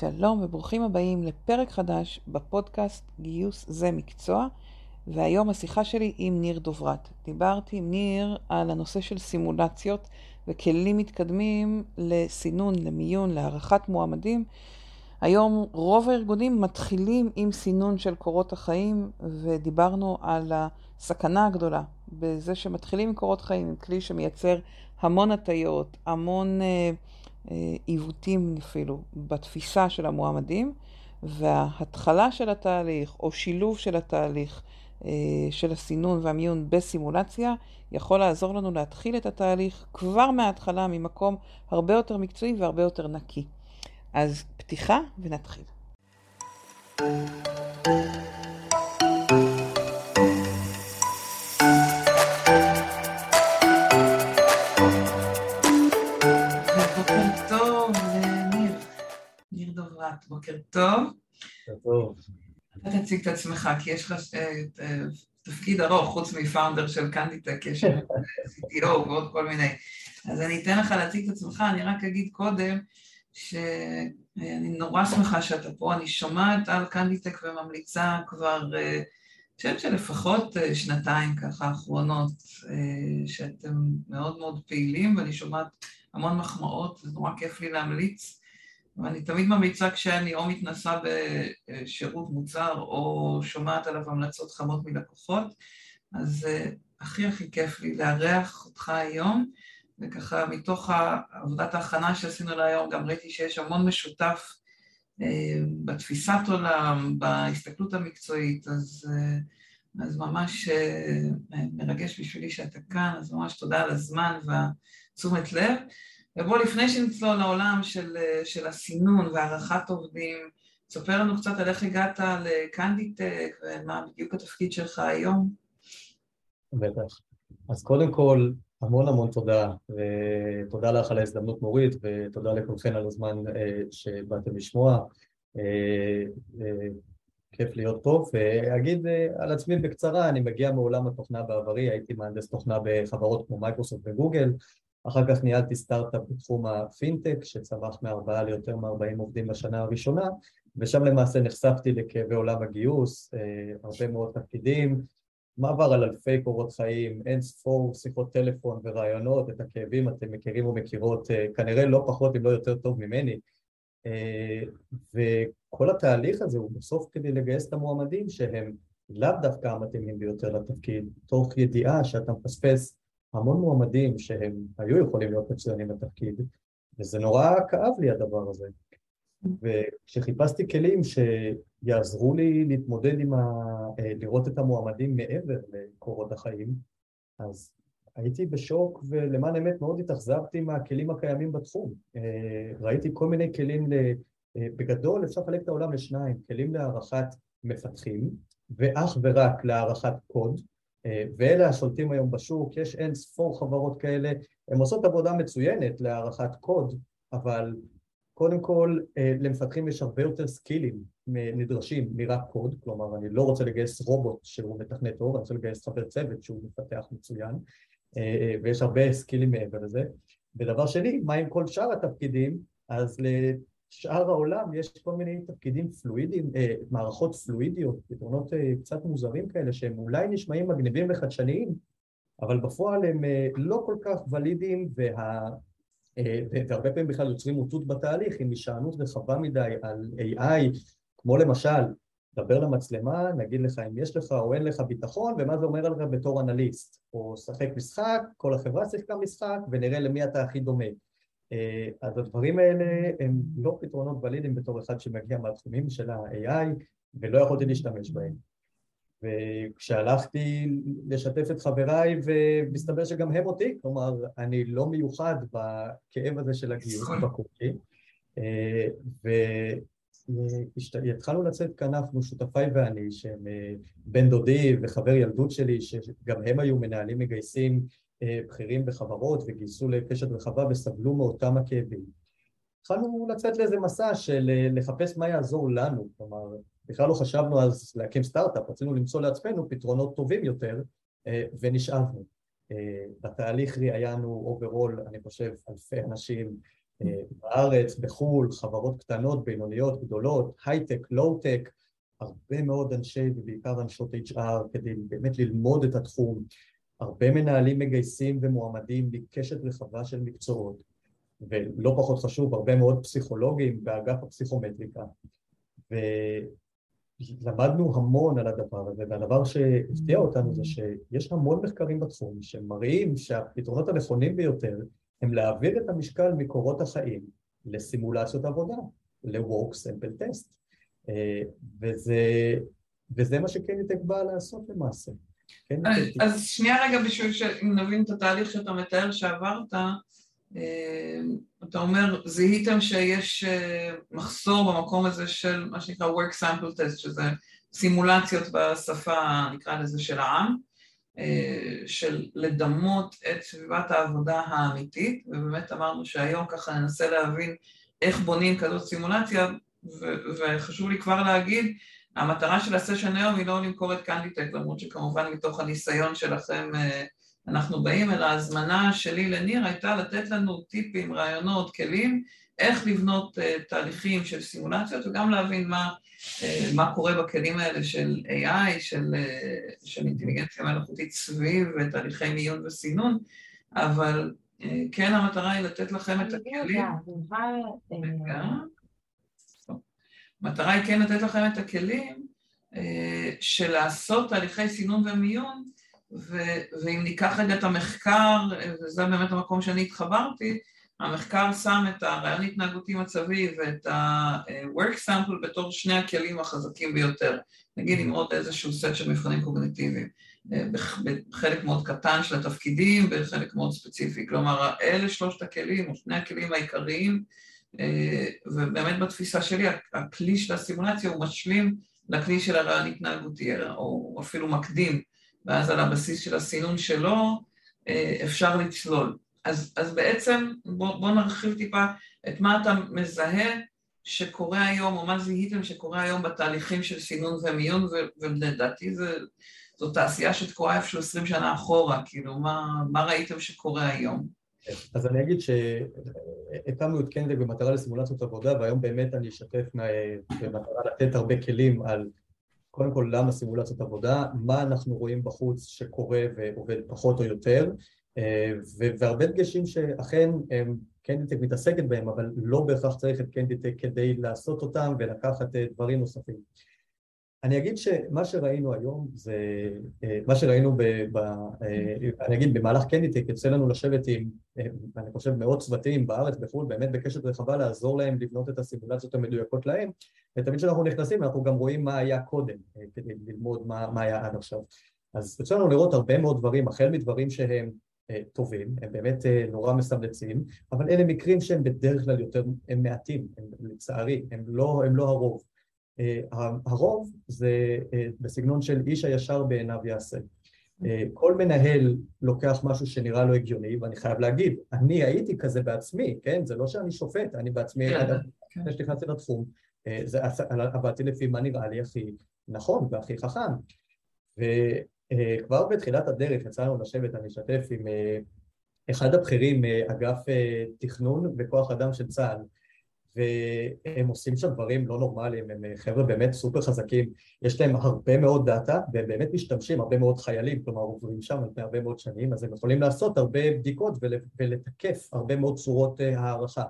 שלום וברוכים הבאים לפרק חדש בפודקאסט גיוס זה מקצוע, והיום השיחה שלי עם ניר דוברת. דיברתי עם ניר על הנושא של סימולציות וכלים מתקדמים לסינון, למיון, להערכת מועמדים. היום רוב הארגונים מתחילים עם סינון של קורות החיים, ודיברנו על הסכנה הגדולה בזה שמתחילים עם קורות חיים, עם כלי שמייצר המון הטיות, המון... אה, עיוותים אפילו בתפיסה של המועמדים, וההתחלה של התהליך או שילוב של התהליך אה, של הסינון והמיון בסימולציה יכול לעזור לנו להתחיל את התהליך כבר מההתחלה ממקום הרבה יותר מקצועי והרבה יותר נקי. אז פתיחה ונתחיל. בוקר טוב. בוקר טוב. אתה תציג את עצמך, כי יש לך אה, אה, תפקיד ארוך, חוץ מפאונדר של קנדיטק, יש CTO ועוד כל מיני. אז אני אתן לך להציג את עצמך, אני רק אגיד קודם שאני נורא שמחה שאתה פה, אני שומעת על קנדיטק וממליצה כבר, אני חושבת שלפחות שנתיים ככה האחרונות, שאתם מאוד מאוד פעילים, ואני שומעת המון מחמאות, זה נורא כיף לי להמליץ. ואני תמיד ממליצה כשאני או מתנסה בשירות מוצר או שומעת עליו המלצות חמות מלקוחות, אז uh, הכי הכי כיף לי לארח אותך היום, וככה מתוך עבודת ההכנה שעשינו להיום גם ראיתי שיש המון משותף uh, בתפיסת עולם, בהסתכלות המקצועית, אז, uh, אז ממש מרגש בשבילי שאתה כאן, אז ממש תודה על הזמן והתשומת לב. ובוא לפני שנצלול לעולם של, של הסינון והערכת עובדים, תספר לנו קצת על איך הגעת לקנדיטק ומה בדיוק התפקיד שלך היום. בטח. אז קודם כל, המון המון תודה, ותודה לך על ההזדמנות מורית, ותודה לכולכן על הזמן אה, שבאתם לשמוע. אה, אה, כיף להיות פה, ואגיד על עצמי בקצרה, אני מגיע מעולם התוכנה בעברי, הייתי מהנדס תוכנה בחברות כמו מייקרוסופט וגוגל, אחר כך ניהלתי סטארט-אפ בתחום הפינטק שצמח מארבעה ליותר מארבעים עובדים בשנה הראשונה ושם למעשה נחשפתי לכאבי עולם הגיוס, אה, הרבה מאוד תפקידים, מעבר על אלפי קורות חיים, אין ספור שיחות טלפון וראיונות, את הכאבים אתם מכירים ומכירות אה, כנראה לא פחות אם לא יותר טוב ממני אה, וכל התהליך הזה הוא בסוף כדי לגייס את המועמדים שהם לאו דווקא המתאימים ביותר לתפקיד, תוך ידיעה שאתה מפספס המון מועמדים שהם היו יכולים להיות מצוינים בתפקיד, וזה נורא כאב לי הדבר הזה. וכשחיפשתי כלים שיעזרו לי להתמודד עם ה... אה, לראות את המועמדים מעבר לקורות החיים, אז הייתי בשוק ולמען האמת מאוד התאכזבתי מהכלים הקיימים בתחום. אה, ראיתי כל מיני כלים, ל... אה, בגדול אפשר לחלק את העולם לשניים, כלים להערכת מפתחים ואך ורק להערכת קוד, ואלה השולטים היום בשוק, יש אין ספור חברות כאלה, הן עושות עבודה מצוינת להערכת קוד, אבל קודם כל אה, למפתחים יש הרבה יותר סקילים נדרשים מרק קוד, כלומר אני לא רוצה לגייס רובוט שהוא מתכנת טוב, אני רוצה לגייס חבר צוות שהוא מפתח מצוין, אה, ויש הרבה סקילים מעבר לזה. ודבר שני, מה עם כל שאר התפקידים? אז שאר העולם יש כל מיני תפקידים פלואידיים, אה, מערכות פלואידיות, פתרונות אה, קצת מוזרים כאלה שהם אולי נשמעים מגניבים וחדשניים, אבל בפועל הם אה, לא כל כך ולידיים וה... והרבה פעמים בכלל יוצרים מוטות בתהליך עם הישענות רחבה מדי על AI, כמו למשל, דבר למצלמה, נגיד לך אם יש לך או אין לך ביטחון ומה זה אומר עליך בתור אנליסט, או שחק משחק, כל החברה שיחקה משחק ונראה למי אתה הכי דומה. אה, אז הדברים האלה הם לא פתרונות ולידיים בתור אחד שמגיע מהתחומים של ה-AI ולא יכולתי להשתמש בהם. וכשהלכתי לשתף את חבריי ומסתבר שגם הם אותי, כלומר אני לא מיוחד בכאב הזה של הגיוס. בקורקי אה, והתחלנו לצאת כאן אנחנו, שותפיי ואני, שהם אה, בן דודי וחבר ילדות שלי, שגם הם היו מנהלים מגייסים בכירים בחברות וגייסו לקשת רחבה וסבלו מאותם הכאבים. התחלנו לצאת לאיזה מסע של אה, לחפש מה יעזור לנו, כלומר בכלל לא חשבנו אז להקים סטארט-אפ, רצינו למצוא לעצמנו פתרונות טובים יותר אה, ונשאבנו. בתהליך ראיינו overall, אני חושב, אלפי אנשים בארץ, בחו"ל, חברות קטנות, בינוניות, גדולות, הייטק, לואו-טק, הרבה מאוד אנשי ובעיקר אנשות HR כדי באמת ללמוד את התחום, הרבה מנהלים מגייסים ומועמדים מקשת רחבה של מקצועות ולא פחות חשוב, הרבה מאוד פסיכולוגים באגף הפסיכומטריקה ולמדנו המון על הדבר הזה והדבר שהפתיע אותנו זה שיש המון מחקרים בתחום שמראים שהפתרונות הנכונים ביותר הם להעביר את המשקל מקורות החיים לסימולציות עבודה, ל-work sample test וזה, וזה מה שקניטק בא לעשות למעשה. כן, אז שנייה רגע בשביל שנבין את התהליך שאתה מתאר שעברת, אה, אתה אומר, זיהיתם שיש אה, מחסור במקום הזה של מה שנקרא work sample test, שזה סימולציות בשפה, נקרא לזה, של העם, אה, של לדמות את סביבת העבודה האמיתית, ובאמת אמרנו שהיום ככה ננסה להבין איך בונים כזאת סימולציה, וחשוב לי כבר להגיד, המטרה של הסשן היום היא לא למכור את קנדיטק, למרות שכמובן מתוך הניסיון שלכם אה, אנחנו באים, אלא ההזמנה שלי לניר הייתה לתת לנו טיפים, רעיונות, כלים, איך לבנות uh, תהליכים של סימולציות וגם להבין מה, uh, מה קורה בכלים האלה של AI, של, של אינטליגנציה מלאכותית סביב תהליכי מיון וסינון, אבל כן המטרה היא לתת לכם את הכלים. המטרה היא כן לתת לכם את הכלים אה, של לעשות תהליכי סינון ומיון, ו- ואם ניקח רגע את המחקר, וזה באמת המקום שאני התחברתי, המחקר שם את הרעיון התנהגותי מצבי ואת ה-work sample בתור שני הכלים החזקים ביותר, נגיד עם עוד איזשהו סט של מבחנים קוגניטיביים, אה, בחלק מאוד קטן של התפקידים, בחלק מאוד ספציפי, כלומר אלה שלושת הכלים או שני הכלים העיקריים אה, ובאמת בתפיסה שלי הכלי של הסימולציה הוא משלים לכלי של הרעיון התנהגותי, או אפילו מקדים, ואז על הבסיס של הסינון שלו אה, אפשר לצלול. אז, אז בעצם בוא, בוא נרחיב טיפה את מה אתה מזהה שקורה היום, או מה זיהיתם שקורה היום בתהליכים של סינון ומיון, ולדעתי זו תעשייה שתקועה איפשהו עשרים שנה אחורה, כאילו מה, מה ראיתם שקורה היום? אז אני אגיד שהקמנו את קנדק במטרה לסימולציות עבודה והיום באמת אני אשתף במטרה לתת הרבה כלים על קודם כל למה סימולציות עבודה, מה אנחנו רואים בחוץ שקורה ועובד פחות או יותר והרבה דגשים שאכן קנדיטק מתעסקת בהם אבל לא בהכרח צריך את קנדיטק כדי לעשות אותם ולקחת דברים נוספים אני אגיד שמה שראינו היום זה, אה, מה שראינו, ב, ב, אה, אני אגיד במהלך קנדיטק, יוצא לנו לשבת עם, אה, אני חושב מאות צוותים בארץ, בחו"ל, באמת בקשת רחבה לעזור להם לבנות את הסימולציות המדויקות להם, ותמיד כשאנחנו נכנסים אנחנו גם רואים מה היה קודם, כדי ללמוד מה, מה היה עד עכשיו. אז יוצא לנו לראות הרבה מאוד דברים, החל מדברים שהם טובים, הם באמת נורא מסמלצים, אבל אלה מקרים שהם בדרך כלל יותר, הם מעטים, הם, לצערי, הם לא, הם לא הרוב. אה, הרוב זה אה, בסגנון של איש הישר בעיניו יעשה. אה, כל מנהל לוקח משהו שנראה לו הגיוני, ואני חייב להגיד, אני הייתי כזה בעצמי, כן? זה לא שאני שופט, אני בעצמי. לפני שנכנסתי לתחום, זה עבדתי לפי מה נראה לי הכי נכון והכי חכם. וכבר בתחילת הדרך יצא לנו לשבת, אני אשתף עם אחד הבכירים מאגף תכנון וכוח אדם של צה"ל, והם עושים שם דברים לא נורמליים, הם חבר'ה באמת סופר חזקים, יש להם הרבה מאוד דאטה והם באמת משתמשים, הרבה מאוד חיילים, כלומר עוברים שם על פני הרבה מאוד שנים, אז הם יכולים לעשות הרבה בדיקות ולתקף הרבה מאוד צורות אה, הערכה.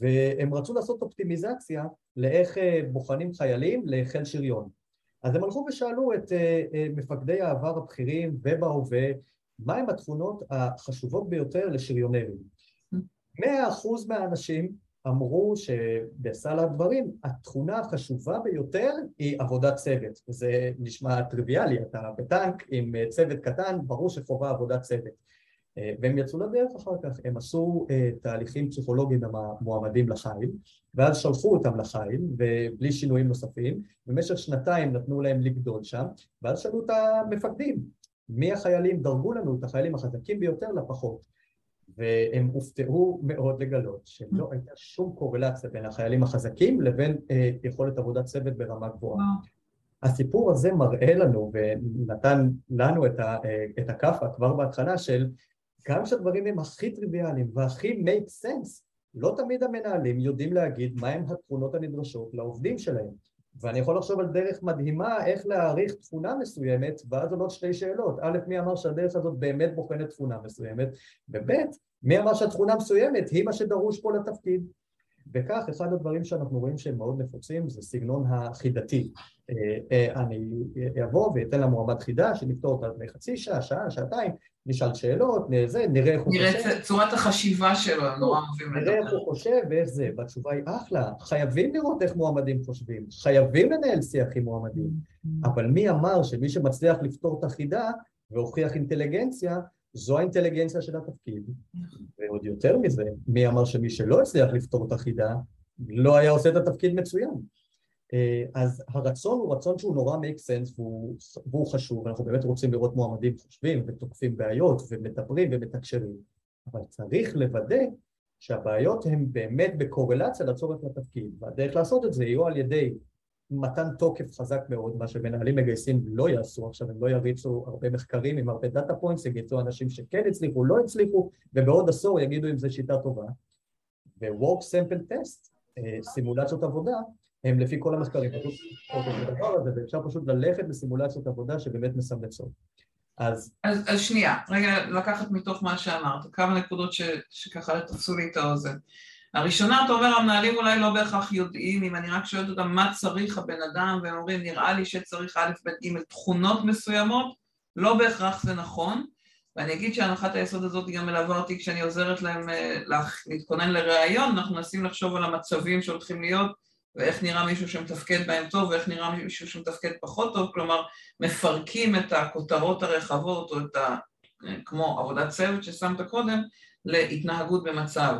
והם רצו לעשות אופטימיזציה לאיך אה, בוחנים חיילים לחיל שריון. אז הם הלכו ושאלו את אה, מפקדי העבר הבכירים ובהווה מהם התכונות החשובות ביותר לשריונרים. מאה אחוז מהאנשים אמרו שבסל הדברים התכונה החשובה ביותר היא עבודת צוות וזה נשמע טריוויאלי, אתה בטנק עם צוות קטן, ברור שחובה עבודת צוות. והם יצאו לדרך אחר כך, הם עשו תהליכים פסיכולוגיים המועמדים לחיל ואז שלחו אותם לחיל ובלי שינויים נוספים במשך שנתיים נתנו להם לגדול שם ואז שאלו את המפקדים מי החיילים, דרגו לנו את החיילים החזקים ביותר לפחות והם הופתעו מאוד לגלות שלא. הייתה שום קורלציה בין החיילים החזקים לבין אה, יכולת עבודת צוות ברמה גבוהה. הסיפור הזה מראה לנו ונתן לנו את, ה, אה, את הכאפה כבר בהתחלה של גם כשהדברים הם הכי טריוויאליים והכי make sense, לא תמיד המנהלים יודעים להגיד מהם התכונות הנדרשות לעובדים שלהם ואני יכול לחשוב על דרך מדהימה איך להעריך תכונה מסוימת ואז עולות שתי שאלות. א', מי אמר שהדרך הזאת באמת בוחנת תכונה מסוימת? וב', מי אמר שהתכונה מסוימת היא מה שדרוש פה לתפקיד? וכך אחד הדברים שאנחנו רואים שהם מאוד נפוצים זה סגנון החידתי. אה, אה, אני אבוא ואתן למועמד חידה שנפתור אותה לפני חצי שעה, שעה, שעתיים, נשאל שאלות, נראה, נראה איך הוא חושב. נראה את צורת החשיבה שלו, נורא אוהבים לדבר. נראה איך הוא חושב ואיך זה, והתשובה היא אחלה, חייבים לראות איך מועמדים חושבים, חייבים לנהל שיח עם מועמדים, אבל מי אמר שמי שמצליח לפתור את החידה והוכיח אינטליגנציה, זו האינטליגנציה של התפקיד, ועוד יותר מזה, מי אמר שמי שלא הצליח לפתור את החידה, לא היה עושה את התפקיד מצוין. אה, אז הרצון הוא רצון שהוא נורא make sense והוא, והוא חשוב, אנחנו באמת רוצים לראות מועמדים חושבים ותוקפים בעיות ומדברים ומתקשרים, אבל צריך לוודא שהבעיות הן באמת בקורלציה לצורך לתפקיד, והדרך לעשות את זה יהיו על ידי מתן תוקף חזק מאוד, מה שמנהלים מגייסים לא יעשו, עכשיו הם לא יריצו הרבה מחקרים עם הרבה data points, יגידו אנשים שכן הצליחו, לא הצליחו, ובעוד עשור יגידו אם זו שיטה טובה. ו-Work Sample Test, אה, סימולציות עבודה, הם לפי כל המחקרים פשוט את הדבר הזה, ואפשר פשוט ללכת לסימולציות עבודה שבאמת מסמלצות. אז... אז... אז שנייה, רגע לקחת מתוך מה שאמרת, כמה נקודות ש, שככה תפסו לי את האוזן. הראשונה, אתה אומר, המנהלים אולי לא בהכרח יודעים, אם אני רק שואלת אותם מה צריך הבן אדם, והם אומרים, נראה לי שצריך א', ב', ג', תכונות מסוימות, לא בהכרח זה נכון, ואני אגיד שהנחת היסוד הזאת גם מלווה אותי כשאני עוזרת להם אה, להתכונן לראיון, אנחנו מנסים לחשוב על המצבים שהולכים להיות, ואיך נראה מישהו שמתפקד בהם טוב, ואיך נראה מישהו שמתפקד פחות טוב, כלומר, מפרקים את הכותרות הרחבות, או את ה... אה, כמו עבודת צוות ששמת קודם, להתנהגות במצב,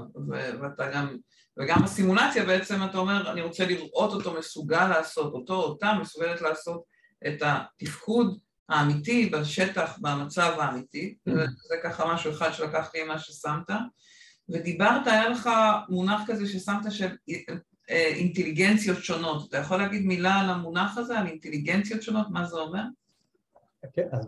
ואתה גם, וגם בסימולציה בעצם אתה אומר, אני רוצה לראות אותו מסוגל לעשות, אותו או אותה מסוגלת לעשות את התפקוד האמיתי בשטח, במצב האמיתי, mm-hmm. זה ככה משהו אחד שלקחתי ממה ששמת, ודיברת, היה לך מונח כזה ששמת של אינטליגנציות שונות, אתה יכול להגיד מילה על המונח הזה, על אינטליגנציות שונות, מה זה אומר? כן, אז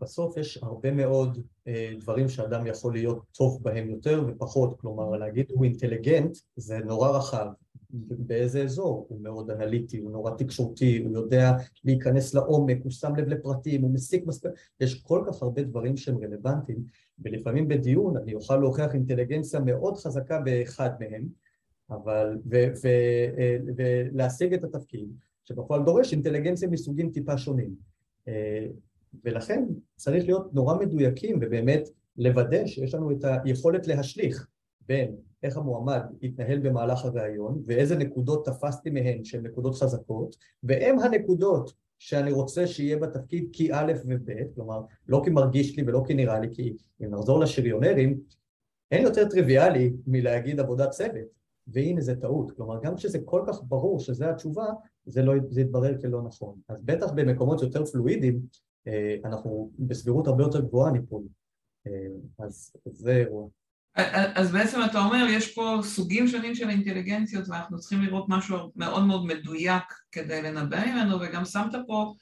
בסוף יש הרבה מאוד אה, דברים שאדם יכול להיות טוב בהם יותר ופחות, כלומר להגיד הוא אינטליגנט זה נורא רחב, באיזה אזור, הוא מאוד אנליטי, הוא נורא תקשורתי, הוא יודע להיכנס לעומק, הוא שם לב לפרטים, הוא מסיק מספיק, יש כל כך הרבה דברים שהם רלוונטיים, ולפעמים בדיון אני אוכל להוכיח אינטליגנציה מאוד חזקה באחד מהם, אבל, ו, ו, אה, ולהשיג את התפקיד, שבפועל דורש אינטליגנציה מסוגים טיפה שונים. אה, ולכן צריך להיות נורא מדויקים ובאמת לוודא שיש לנו את היכולת להשליך בין איך המועמד יתנהל במהלך הראיון ואיזה נקודות תפסתי מהן שהן נקודות חזקות והן הנקודות שאני רוצה שיהיה בתפקיד כי א' וב', כלומר לא כי מרגיש לי ולא כי נראה לי, כי אם נחזור לשריונרים, אין יותר טריוויאלי מלהגיד עבודת צוות, והנה זה טעות, כלומר גם כשזה כל כך ברור שזו התשובה, זה, לא, זה יתברר כלא נכון. אז בטח במקומות יותר פלואידיים, אה, אנחנו בסבירות הרבה יותר גבוהה ניפול. אה, אז זה אירוע. אז בעצם אתה אומר, יש פה סוגים שונים של אינטליגנציות ואנחנו צריכים לראות משהו מאוד מאוד מדויק כדי לנבא ממנו, וגם שמת פה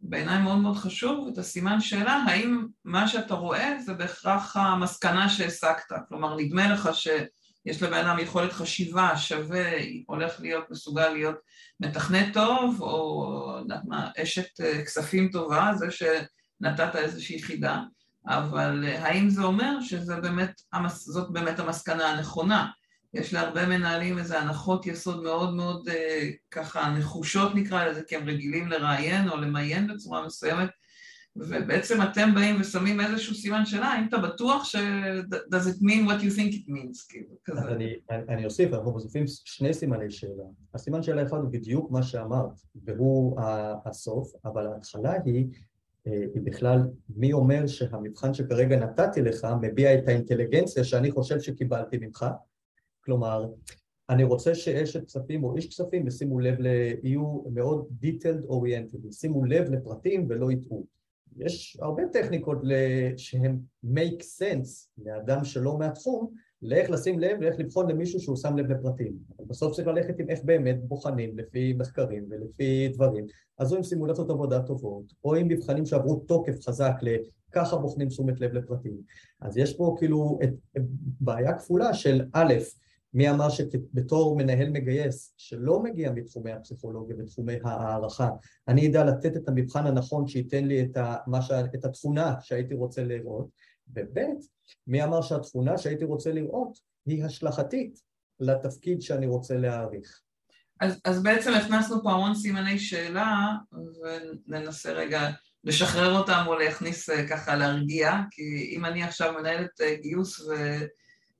בעיניי מאוד מאוד חשוב את הסימן שאלה, האם מה שאתה רואה זה בהכרח המסקנה שהסקת, כלומר נדמה לך שיש לבן אדם יכולת חשיבה שווה, הולך להיות מסוגל להיות מתכנת טוב, או מה, אשת אה, כספים טובה, זה שנתת איזושהי חידה, אבל אה, האם זה אומר שזאת באמת, באמת המסקנה הנכונה? יש להרבה מנהלים איזה הנחות יסוד מאוד מאוד אה, ככה נחושות נקרא לזה, כי הם רגילים לראיין או למיין בצורה מסוימת, ובעצם אתם באים ושמים איזשהו סימן שאלה, האם אתה בטוח ש- does it mean what you think it means, כאילו, כזה. אני, אני אוסיף, אנחנו מוסיפים שני סימני שאלה. הסימן שאלה אחד הוא בדיוק מה שאמרת, והוא הסוף, אבל ההתחלה היא, אה, היא בכלל, מי אומר שהמבחן שכרגע נתתי לך מביע את האינטליגנציה שאני חושב שקיבלתי ממך? כלומר, אני רוצה שאשת כספים או איש כספים ישימו לב, יהיו מאוד detailed oriented, ישימו לב לפרטים ולא יטעו. יש הרבה טכניקות שהן make sense לאדם שלא מהתחום, לאיך לשים לב ואיך לבחון למישהו שהוא שם לב לפרטים. בסוף צריך ללכת עם איך באמת בוחנים לפי מחקרים ולפי דברים. אז או עם סימולציות עבודה טובות, או עם מבחנים שעברו תוקף חזק לככה בוחנים תשומת לב לפרטים. אז יש פה כאילו את בעיה כפולה של א', מי אמר שבתור מנהל מגייס שלא מגיע מתחומי הפסיכולוגיה ותחומי הערכה, אני אדע לתת את המבחן הנכון שייתן לי את, ה, ש, את התכונה שהייתי רוצה לראות, וב' מי אמר שהתכונה שהייתי רוצה לראות היא השלכתית לתפקיד שאני רוצה להעריך. אז, אז בעצם הכנסנו פה המון סימני שאלה וננסה רגע לשחרר אותם או להכניס אה, ככה להרגיע, כי אם אני עכשיו מנהלת אה, גיוס ו...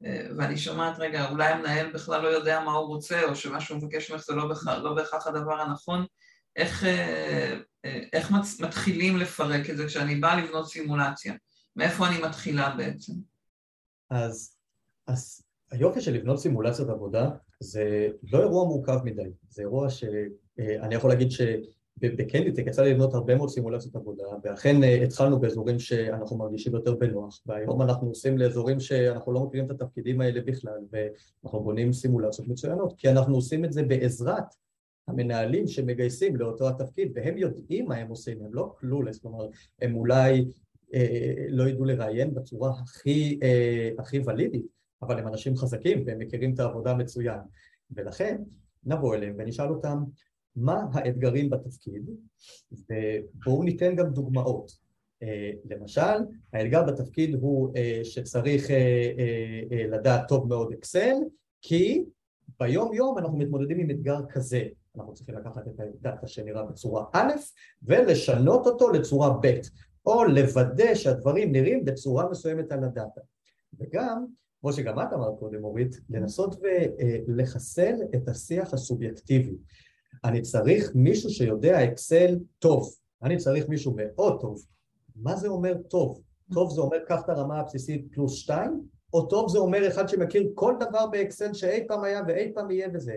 אה, ואני שומעת, רגע, אולי המנהל בכלל לא יודע מה הוא רוצה, או שמה שהוא מבקש ממך זה לא לא בהכרח הדבר הנכון, איך, איך מתחילים לפרק את זה כשאני באה לבנות סימולציה? מאיפה אני מתחילה בעצם? אז, אז היופי של לבנות סימולציות עבודה זה לא אירוע מורכב מדי, זה אירוע שאני יכול להגיד שבקנדיטק יצא לי לבנות הרבה מאוד סימולציות עבודה ואכן אה, התחלנו באזורים שאנחנו מרגישים יותר בנוח. והיום אנחנו עושים לאזורים שאנחנו לא מכירים את התפקידים האלה בכלל ואנחנו בונים סימולציות מצוינות כי אנחנו עושים את זה בעזרת המנהלים שמגייסים לאותו התפקיד והם יודעים מה הם עושים, הם לא קלולס, כלומר הם אולי אה, לא ידעו לראיין בצורה הכי, אה, הכי ולידית אבל הם אנשים חזקים והם מכירים את העבודה מצוין. ולכן נבוא אליהם ונשאל אותם מה האתגרים בתפקיד ובואו ניתן גם דוגמאות. אה, למשל, האתגר בתפקיד הוא אה, שצריך אה, לדעת טוב מאוד אקסל כי ביום יום אנחנו מתמודדים עם אתגר כזה. אנחנו צריכים לקחת את הדאטה שנראה בצורה א' ולשנות אותו לצורה ב' או לוודא שהדברים נראים בצורה מסוימת על הדאטה. וגם כמו שגם את אמרת קודם, אורית, לנסות ולחסל את השיח הסובייקטיבי. אני צריך מישהו שיודע אקסל טוב, אני צריך מישהו מאוד טוב. מה זה אומר טוב? טוב זה אומר קח את הרמה הבסיסית פלוס שתיים, או טוב זה אומר אחד שמכיר כל דבר באקסל שאי פעם היה ואי פעם יהיה בזה.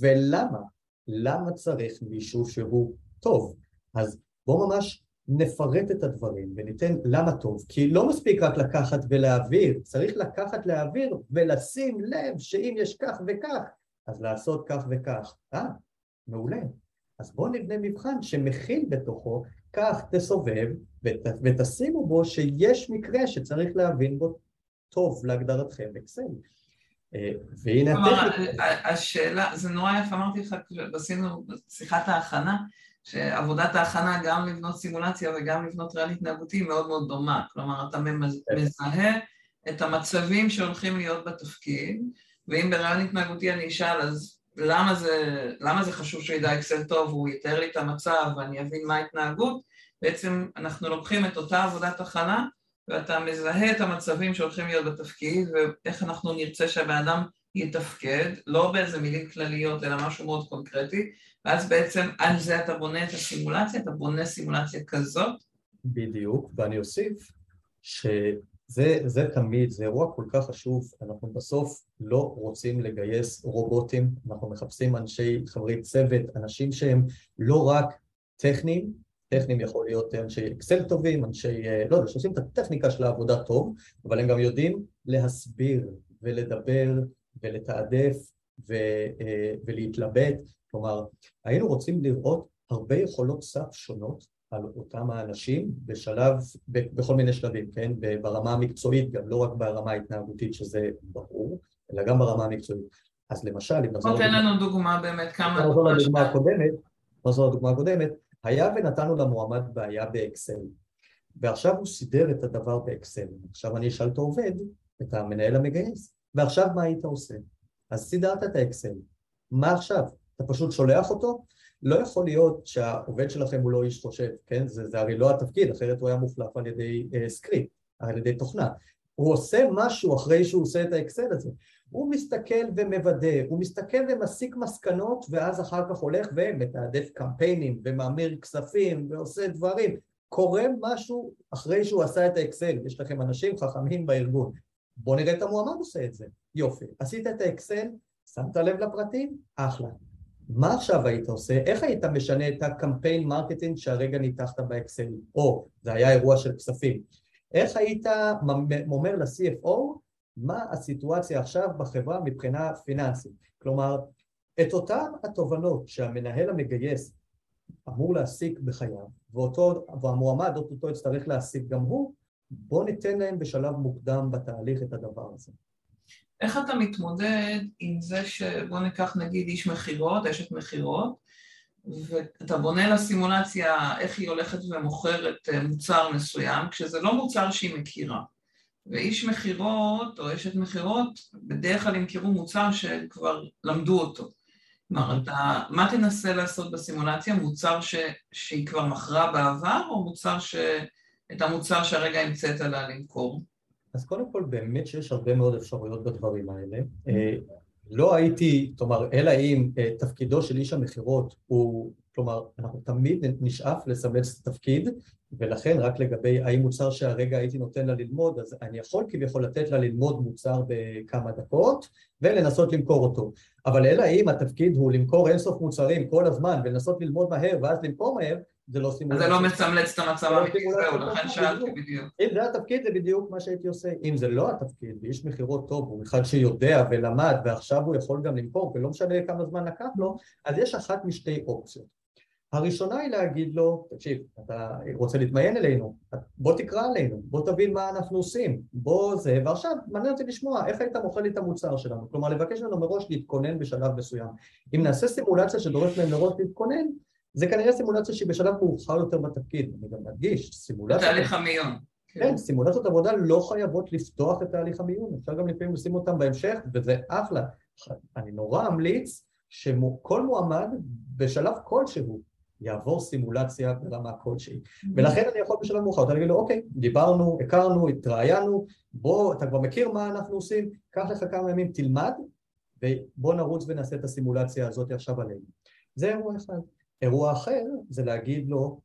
ולמה? למה צריך מישהו שהוא טוב? אז בואו ממש נפרט את הדברים וניתן למה טוב, כי לא מספיק רק לקחת ולהעביר, צריך לקחת להעביר ולשים לב שאם יש כך וכך, אז לעשות כך וכך. אה, מעולה. אז בואו נבנה מבחן שמכיל בתוכו, כך תסובב ות, ותשימו בו שיש מקרה שצריך להבין בו טוב להגדרתכם אקסל. אה, והנה הטכניקה. השאלה, זה נורא יפה, אמרתי לך, עשינו שיחת ההכנה, שעבודת ההכנה גם לבנות סימולציה וגם לבנות ריאל התנהגותי היא מאוד מאוד דומה, כלומר אתה כן. מזהה את המצבים שהולכים להיות בתפקיד, ואם בריאל התנהגותי אני אשאל אז למה זה, למה זה חשוב שהוא ידע אקסל טוב, הוא יתאר לי את המצב ואני אבין מה ההתנהגות, בעצם אנחנו לוקחים את אותה עבודת הכנה ואתה מזהה את המצבים שהולכים להיות בתפקיד ואיך אנחנו נרצה שהבן אדם יתפקד, לא באיזה מילים כלליות אלא משהו מאוד קונקרטי, ואז בעצם על זה אתה בונה את הסימולציה, אתה בונה סימולציה כזאת. בדיוק, ואני אוסיף שזה זה תמיד, זה אירוע כל כך חשוב, אנחנו בסוף לא רוצים לגייס רובוטים, אנחנו מחפשים אנשי חברי צוות, אנשים שהם לא רק טכניים, טכניים יכול להיות אנשי אקסל טובים, אנשי, לא יודע, שעושים את הטכניקה של העבודה טוב, אבל הם גם יודעים להסביר ולדבר ולתעדף ו, ולהתלבט. כלומר, היינו רוצים לראות הרבה יכולות סף שונות על אותם האנשים בשלב, בכל מיני שלבים, כן? ברמה המקצועית גם, לא רק ברמה ההתנהגותית שזה ברור, אלא גם ברמה המקצועית. אז למשל, אם נחזור... תן לנו דוגמה באמת, כמה... נחזור לדוגמה הקודמת, נחזור לדוגמה הקודמת, היה ונתנו למועמד בעיה באקסל, ועכשיו הוא סידר את הדבר באקסל. עכשיו אני אשאל את העובד, את המנהל המגייס, ועכשיו מה היית עושה? אז סידרת את האקסל, מה עכשיו? אתה פשוט שולח אותו, לא יכול להיות שהעובד שלכם הוא לא איש חושב, כן? זה, זה הרי לא התפקיד, אחרת הוא היה מוחלף על ידי אה, סקריפט, על ידי תוכנה. הוא עושה משהו אחרי שהוא עושה את האקסל הזה. הוא מסתכל ומוודא, הוא מסתכל ומסיק מסקנות ואז אחר כך הולך ומתעדף קמפיינים וממיר כספים ועושה דברים. קורה משהו אחרי שהוא עשה את האקסל, יש לכם אנשים חכמים בארגון. בואו נראה את המועמד עושה את זה. יופי, עשית את האקסל, שמת לב לפרטים? אחלה. מה עכשיו היית עושה? איך היית משנה את הקמפיין marketing שהרגע ניתחת באקסל? או, זה היה אירוע של כספים. איך היית אומר ל-CFO מה הסיטואציה עכשיו בחברה מבחינה פיננסית? כלומר, את אותן התובנות שהמנהל המגייס אמור להסיק בחייו, ואותו, והמועמד אותו יצטרך להסיק גם הוא, בואו ניתן להם בשלב מוקדם בתהליך את הדבר הזה. איך אתה מתמודד עם זה שבוא ניקח נגיד איש מכירות, אשת מכירות, ואתה בונה לה סימולציה איך היא הולכת ומוכרת אה, מוצר מסוים, כשזה לא מוצר שהיא מכירה. ואיש מכירות או אשת מכירות בדרך כלל ימכרו מוצר שכבר למדו אותו. כלומר, אתה, מה תנסה לעשות בסימולציה? מוצר ש, שהיא כבר מכרה בעבר, או מוצר ש... את המוצר שהרגע המצאת לה למכור? אז קודם כל, באמת שיש הרבה מאוד אפשרויות בדברים האלה. אה, לא הייתי, כלומר, אלא אם אה, תפקידו של איש המכירות הוא, כלומר, אנחנו תמיד נשאף לסמל את התפקיד, ולכן רק לגבי האם מוצר שהרגע הייתי נותן לה ללמוד, אז אני יכול כביכול לתת לה ללמוד מוצר בכמה דקות ולנסות למכור אותו. אבל אלא אם התפקיד הוא למכור אינסוף מוצרים כל הזמן ולנסות ללמוד מהר ואז למכור מהר, זה לא סימולציה. זה לא מצמלץ את המצב האמיתי, זהו, לכן שאלתי בדיוק. אם זה התפקיד, זה בדיוק מה שהייתי עושה. אם זה לא התפקיד, ואיש מכירות טוב, הוא אחד שיודע ולמד, ועכשיו הוא יכול גם למכור, ולא משנה כמה זמן לקח לו, אז יש אחת משתי אופציות. הראשונה היא להגיד לו, תקשיב, אתה רוצה להתמיין אלינו, בוא תקרא עלינו, בוא תבין מה אנחנו עושים, בוא זה, ועכשיו מעניין אותי לשמוע איך היית מוכר לי את המוצר שלנו, כלומר לבקש לנו מראש להתכונן בשלב מסוים. אם נעשה סימולציה שדורש מהם מראש להתכונן, זה כנראה סימולציה שהיא בשלב מאוחר יותר בתפקיד, אני גם מדגיש, סימולציה... תהליך המיון. כן, סימולציות עבודה לא חייבות לפתוח את תהליך המיון, אפשר גם לפעמים לשים אותם בהמשך, וזה אחלה. אני נורא אמליץ שכל מועמד בשלב כלשהו יעבור סימולציה ברמה כלשהי. ולכן אני יכול בשלב מאוחר יותר להגיד לו, אוקיי, דיברנו, הכרנו, התראיינו, בוא, אתה כבר מכיר מה אנחנו עושים, קח לך כמה ימים, תלמד, ובוא נרוץ ונעשה את הסימולציה הזאת עכשיו עלינו. זה אירוע אחד. אירוע אחר זה להגיד לו,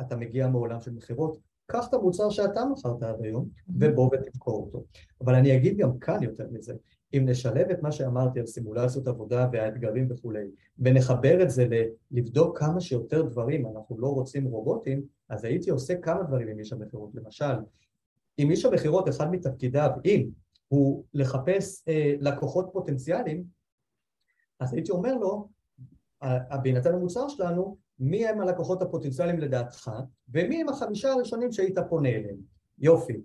אתה מגיע מעולם של מכירות, קח את המוצר שאתה מכרת עד היום ובוא ותמכור אותו. אבל אני אגיד גם כאן יותר מזה, אם נשלב את מה שאמרתי על סימולציות עבודה והאתגרים וכולי, ונחבר את זה לבדוק כמה שיותר דברים, אנחנו לא רוצים רובוטים, אז הייתי עושה כמה דברים עם איש המכירות. למשל, אם איש המכירות, אחד מתפקידיו, אם הוא לחפש אה, לקוחות פוטנציאליים, אז הייתי אומר לו, בהינתן המוצר שלנו, מי הם הלקוחות הפוטנציאליים לדעתך, ומי הם החמישה הראשונים שהיית פונה אליהם. יופי.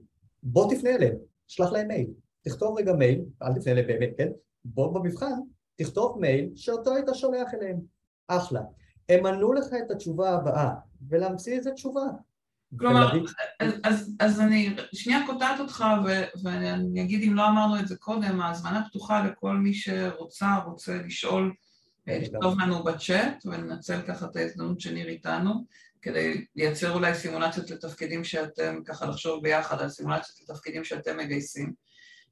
בוא תפנה אליהם, שלח להם מייל. תכתוב רגע מייל, אל תפנה אליהם באמת, כן? בוא במבחן, תכתוב מייל שאותו היית שולח אליהם. אחלה. הם ענו לך את התשובה הבאה, ולהמציא איזה תשובה. כלומר, אז, אז, אז אני שנייה קוטעת אותך ו, ואני אגיד אם לא אמרנו את זה קודם, ההזמנה פתוחה לכל מי שרוצה, רוצה לשאול לכתוב לנו בצ'אט וננצל ככה את ההזדמנות שניר איתנו כדי לייצר אולי סימולציות לתפקידים שאתם, ככה לחשוב ביחד על סימולציות לתפקידים שאתם מגייסים.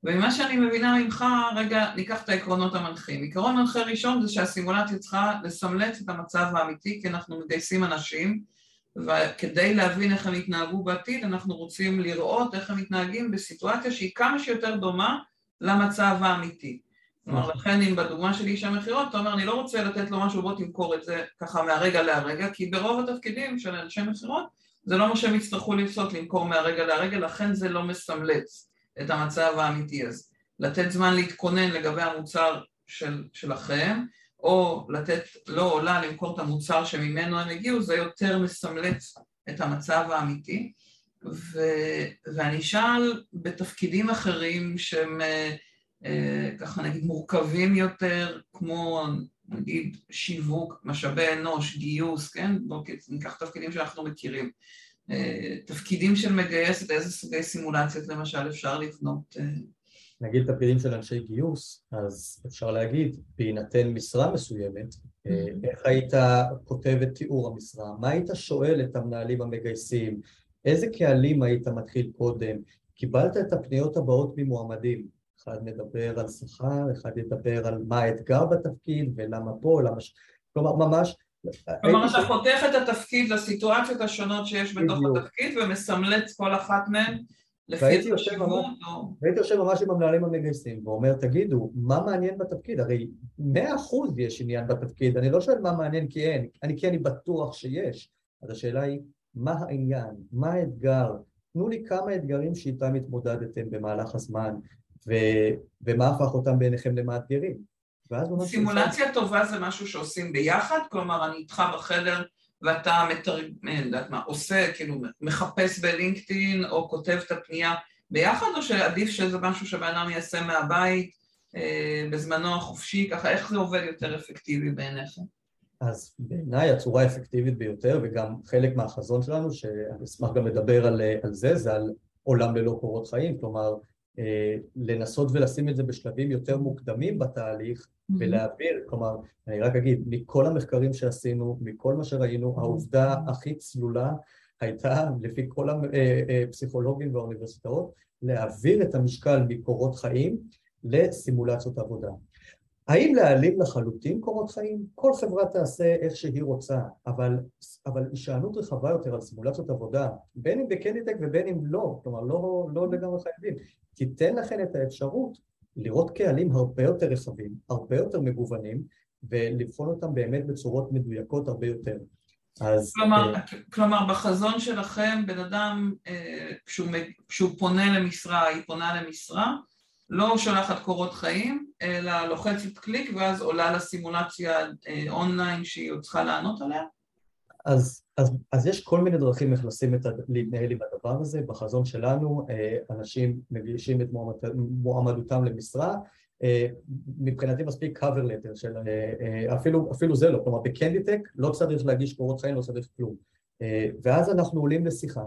וממה שאני מבינה ממך, רגע, ניקח את העקרונות המנחים. עקרון מנחה ראשון זה שהסימולציה צריכה לסמלץ את המצב האמיתי, כי אנחנו מגייסים אנשים, וכדי להבין איך הם יתנהגו בעתיד, אנחנו רוצים לראות איך הם מתנהגים בסיטואציה שהיא כמה שיותר דומה למצב האמיתי. כלומר, לכן אם בדוגמה של איש המכירות, אתה אומר, אני לא רוצה לתת לו משהו, בוא תמכור את זה ככה מהרגע להרגע, כי ברוב התפקידים של אנשי מכירות, זה לא מה שהם יצטרכו לפסות, למכור מהרגע להרגע, לכן זה לא מסמלץ את המצב האמיתי הזה. לתת זמן להתכונן לגבי המוצר של, שלכם, או לתת לו או לה למכור את המוצר שממנו הם הגיעו, זה יותר מסמלץ את המצב האמיתי. ו, ואני אשאל בתפקידים אחרים שהם אה, ככה נגיד מורכבים יותר, כמו נגיד שיווק, משאבי אנוש, גיוס, כן? בואו ניקח תפקידים שאנחנו מכירים. אה, תפקידים של מגייסת, איזה סוגי סימולציות למשל אפשר לבנות? אה? נגיד תפקידים של אנשי גיוס, אז אפשר להגיד, בהינתן משרה מסוימת, איך היית כותב את תיאור המשרה? מה היית שואל את המנהלים המגייסים? איזה קהלים היית מתחיל קודם? קיבלת את הפניות הבאות ממועמדים, אחד מדבר על שכר, אחד ידבר על מה האתגר בתפקיד ולמה פה, למה ש... כלומר, ממש... כלומר, אתה חותך את התפקיד לסיטואציות השונות שיש בתוך התפקיד ומסמלץ כל אחת מהן לפי החשיבות או... והייתי יושב ממש עם המנהלים המגייסים ואומר, תגידו, מה מעניין בתפקיד? הרי מאה אחוז יש עניין בתפקיד, אני לא שואל מה מעניין כי אין, אני כי אני בטוח שיש. אז השאלה היא, מה העניין? מה האתגר? תנו לי כמה אתגרים שאיתם התמודדתם במהלך הזמן, ו, ומה הפך אותם בעיניכם למאתגרים. סימולציה שם... טובה זה משהו שעושים ביחד? כלומר, אני איתך בחדר ואתה מתר... יודעת מה, עושה, כאילו מחפש בלינקדאין או כותב את הפנייה ביחד, או שעדיף שזה משהו שבן אדם יעשה מהבית אה, בזמנו החופשי, ככה איך זה עובד יותר אפקטיבי בעיניך? אז בעיניי הצורה האפקטיבית ביותר, וגם חלק מהחזון שלנו, שאני אשמח גם לדבר על, על זה, זה על עולם ללא קורות חיים, כלומר אה, לנסות ולשים את זה בשלבים יותר מוקדמים בתהליך mm-hmm. ולהעביר, כלומר, אני רק אגיד, מכל המחקרים שעשינו, מכל מה שראינו, העובדה הכי צלולה הייתה, לפי כל הפסיכולוגים אה, והאוניברסיטאות, להעביר את המשקל מקורות חיים לסימולציות עבודה. האם להעלים לחלוטין קורות חיים? כל חברה תעשה איך שהיא רוצה, אבל, אבל הישענות רחבה יותר על סימולציות עבודה, בין אם בקנדיטק ובין אם לא, כלומר לא, לא לגמרי חייבים, תיתן לכם את האפשרות לראות קהלים הרבה יותר רחבים, הרבה יותר מגוונים, ולבחון אותם באמת בצורות מדויקות הרבה יותר. אז... כלומר, אה, כלומר בחזון שלכם, בן אדם, אה, כשהוא, כשהוא פונה למשרה, היא פונה למשרה, לא שולחת קורות חיים, אלא לוחצת קליק ואז עולה לסימולציה אה, אונליין שהיא עוד צריכה לענות עליה? אז, אז, אז יש כל מיני דרכים איך לשים את, להתנהל עם הדבר הזה. בחזון שלנו אה, אנשים מגישים את מועמד, מועמדותם למשרה, אה, מבחינתי מספיק cover letter של אפילו, אפילו זה לא, כלומר בקנדיטק לא צריך להגיש קורות חיים, לא צריך כלום. ואז אנחנו עולים לשיחה,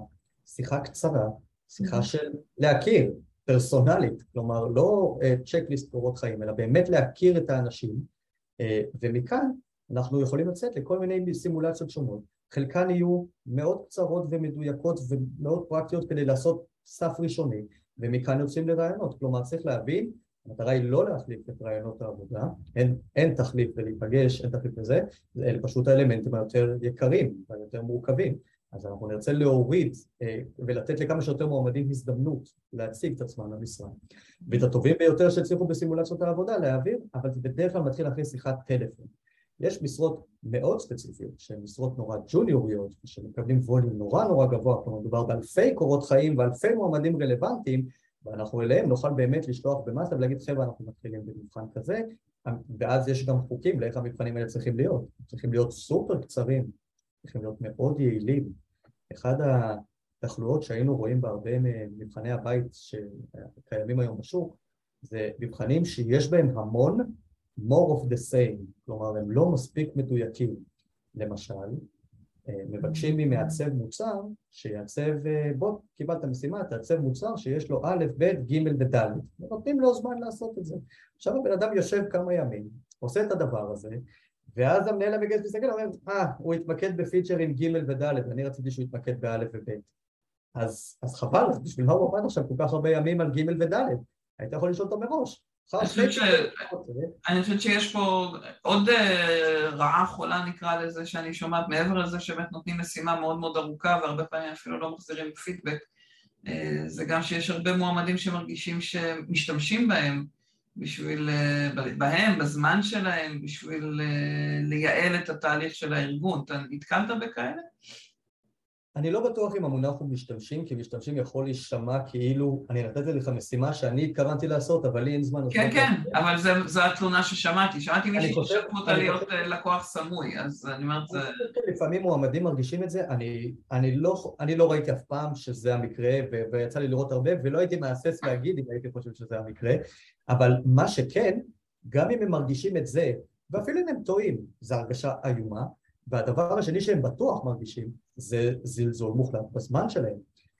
שיחה קצרה, שיחה של להכיר, פרסונלית, כלומר לא צ'קליסט אה, קורות חיים, אלא באמת להכיר את האנשים, אה, ומכאן אנחנו יכולים לצאת לכל מיני סימולציות שונות, חלקן יהיו מאוד קצרות ומדויקות ומאוד פרקטיות כדי לעשות סף ראשוני, ומכאן יוצאים לרעיונות, כלומר צריך להבין, המטרה היא לא להחליף את רעיונות העבודה, אין, אין תחליף ולהיפגש, אין תחליף לזה, אלה פשוט האלמנטים היותר יקרים והיותר מורכבים. אז אנחנו נרצה להוריד אה, ולתת לכמה שיותר מועמדים הזדמנות להציג את עצמם למשרה. ואת הטובים ביותר שהצליחו בסימולציות העבודה להעביר, אבל בדרך כלל מתחיל אחרי שיחת טלפון. יש משרות מאוד ספציפיות, שהן משרות נורא ג'וניוריות, שמקבלים ווליום נורא נורא גבוה, כלומר מדובר באלפי קורות חיים ואלפי מועמדים רלוונטיים, ואנחנו אליהם נוכל באמת לשלוח במאסה ולהגיד חבר'ה אנחנו מתחילים במבחן כזה, ואז יש גם חוקים לאיך המבחנים האלה צריכים להיות, צריכים להיות סופר קצרים, צריכים להיות מאוד יעילים. אחד התחלואות שהיינו רואים בהרבה ממבחני הבית שקיימים היום בשוק, זה מבחנים שיש בהם המון more of the same, כלומר הם לא מספיק מדויקים. למשל, מבקשים ממעצב מוצר שיעצב, בוא קיבלת משימה, תעצב מוצר שיש לו א', ב', ג' וד', ונותנים לו זמן לעשות את זה. עכשיו הבן אדם יושב כמה ימים, עושה את הדבר הזה, ואז המנהל המגייס מסתכל ואומר, אה, הוא התמקד בפיצ'רים ג' וד', אני רציתי שהוא יתמקד באלף וב'. אז, אז חבל, בשביל מה הוא עבד עכשיו כל כך הרבה ימים על ג' וד'? היית יכול לשאול אותו מראש. אני חושבת שיש פה עוד אה, רעה חולה נקרא לזה שאני שומעת מעבר לזה שבאמת נותנים משימה מאוד מאוד ארוכה והרבה פעמים אפילו לא מחזירים פידבק אה, זה גם שיש הרבה מועמדים שמרגישים שמשתמשים בהם בשביל, אה, בהם, בזמן שלהם, בשביל לייעל את התהליך של הארגון. אתה נתקלת בכאלה? אני לא בטוח אם המונח הוא משתמשים, כי משתמשים יכול להישמע כאילו אני נתתי לך משימה שאני התכוונתי לעשות, אבל לי אין זמן. כן, כן, אבל זו התלונה ששמעתי. שמעתי מישהי ששלחו אותה להיות אה, לקוח סמוי, אז אני אומרת זה... לפעמים מועמדים מרגישים את זה, אני לא, לא ראיתי אף פעם שזה המקרה, ויצא לי לראות הרבה, ולא הייתי מהסס להגיד אם הייתי חושב שזה המקרה, אבל מה שכן, גם אם הם מרגישים את זה, ואפילו אם הם טועים, זו הרגשה איומה, והדבר השני שהם בטוח מרגישים זה זלזול מוחלט בזמן שלהם.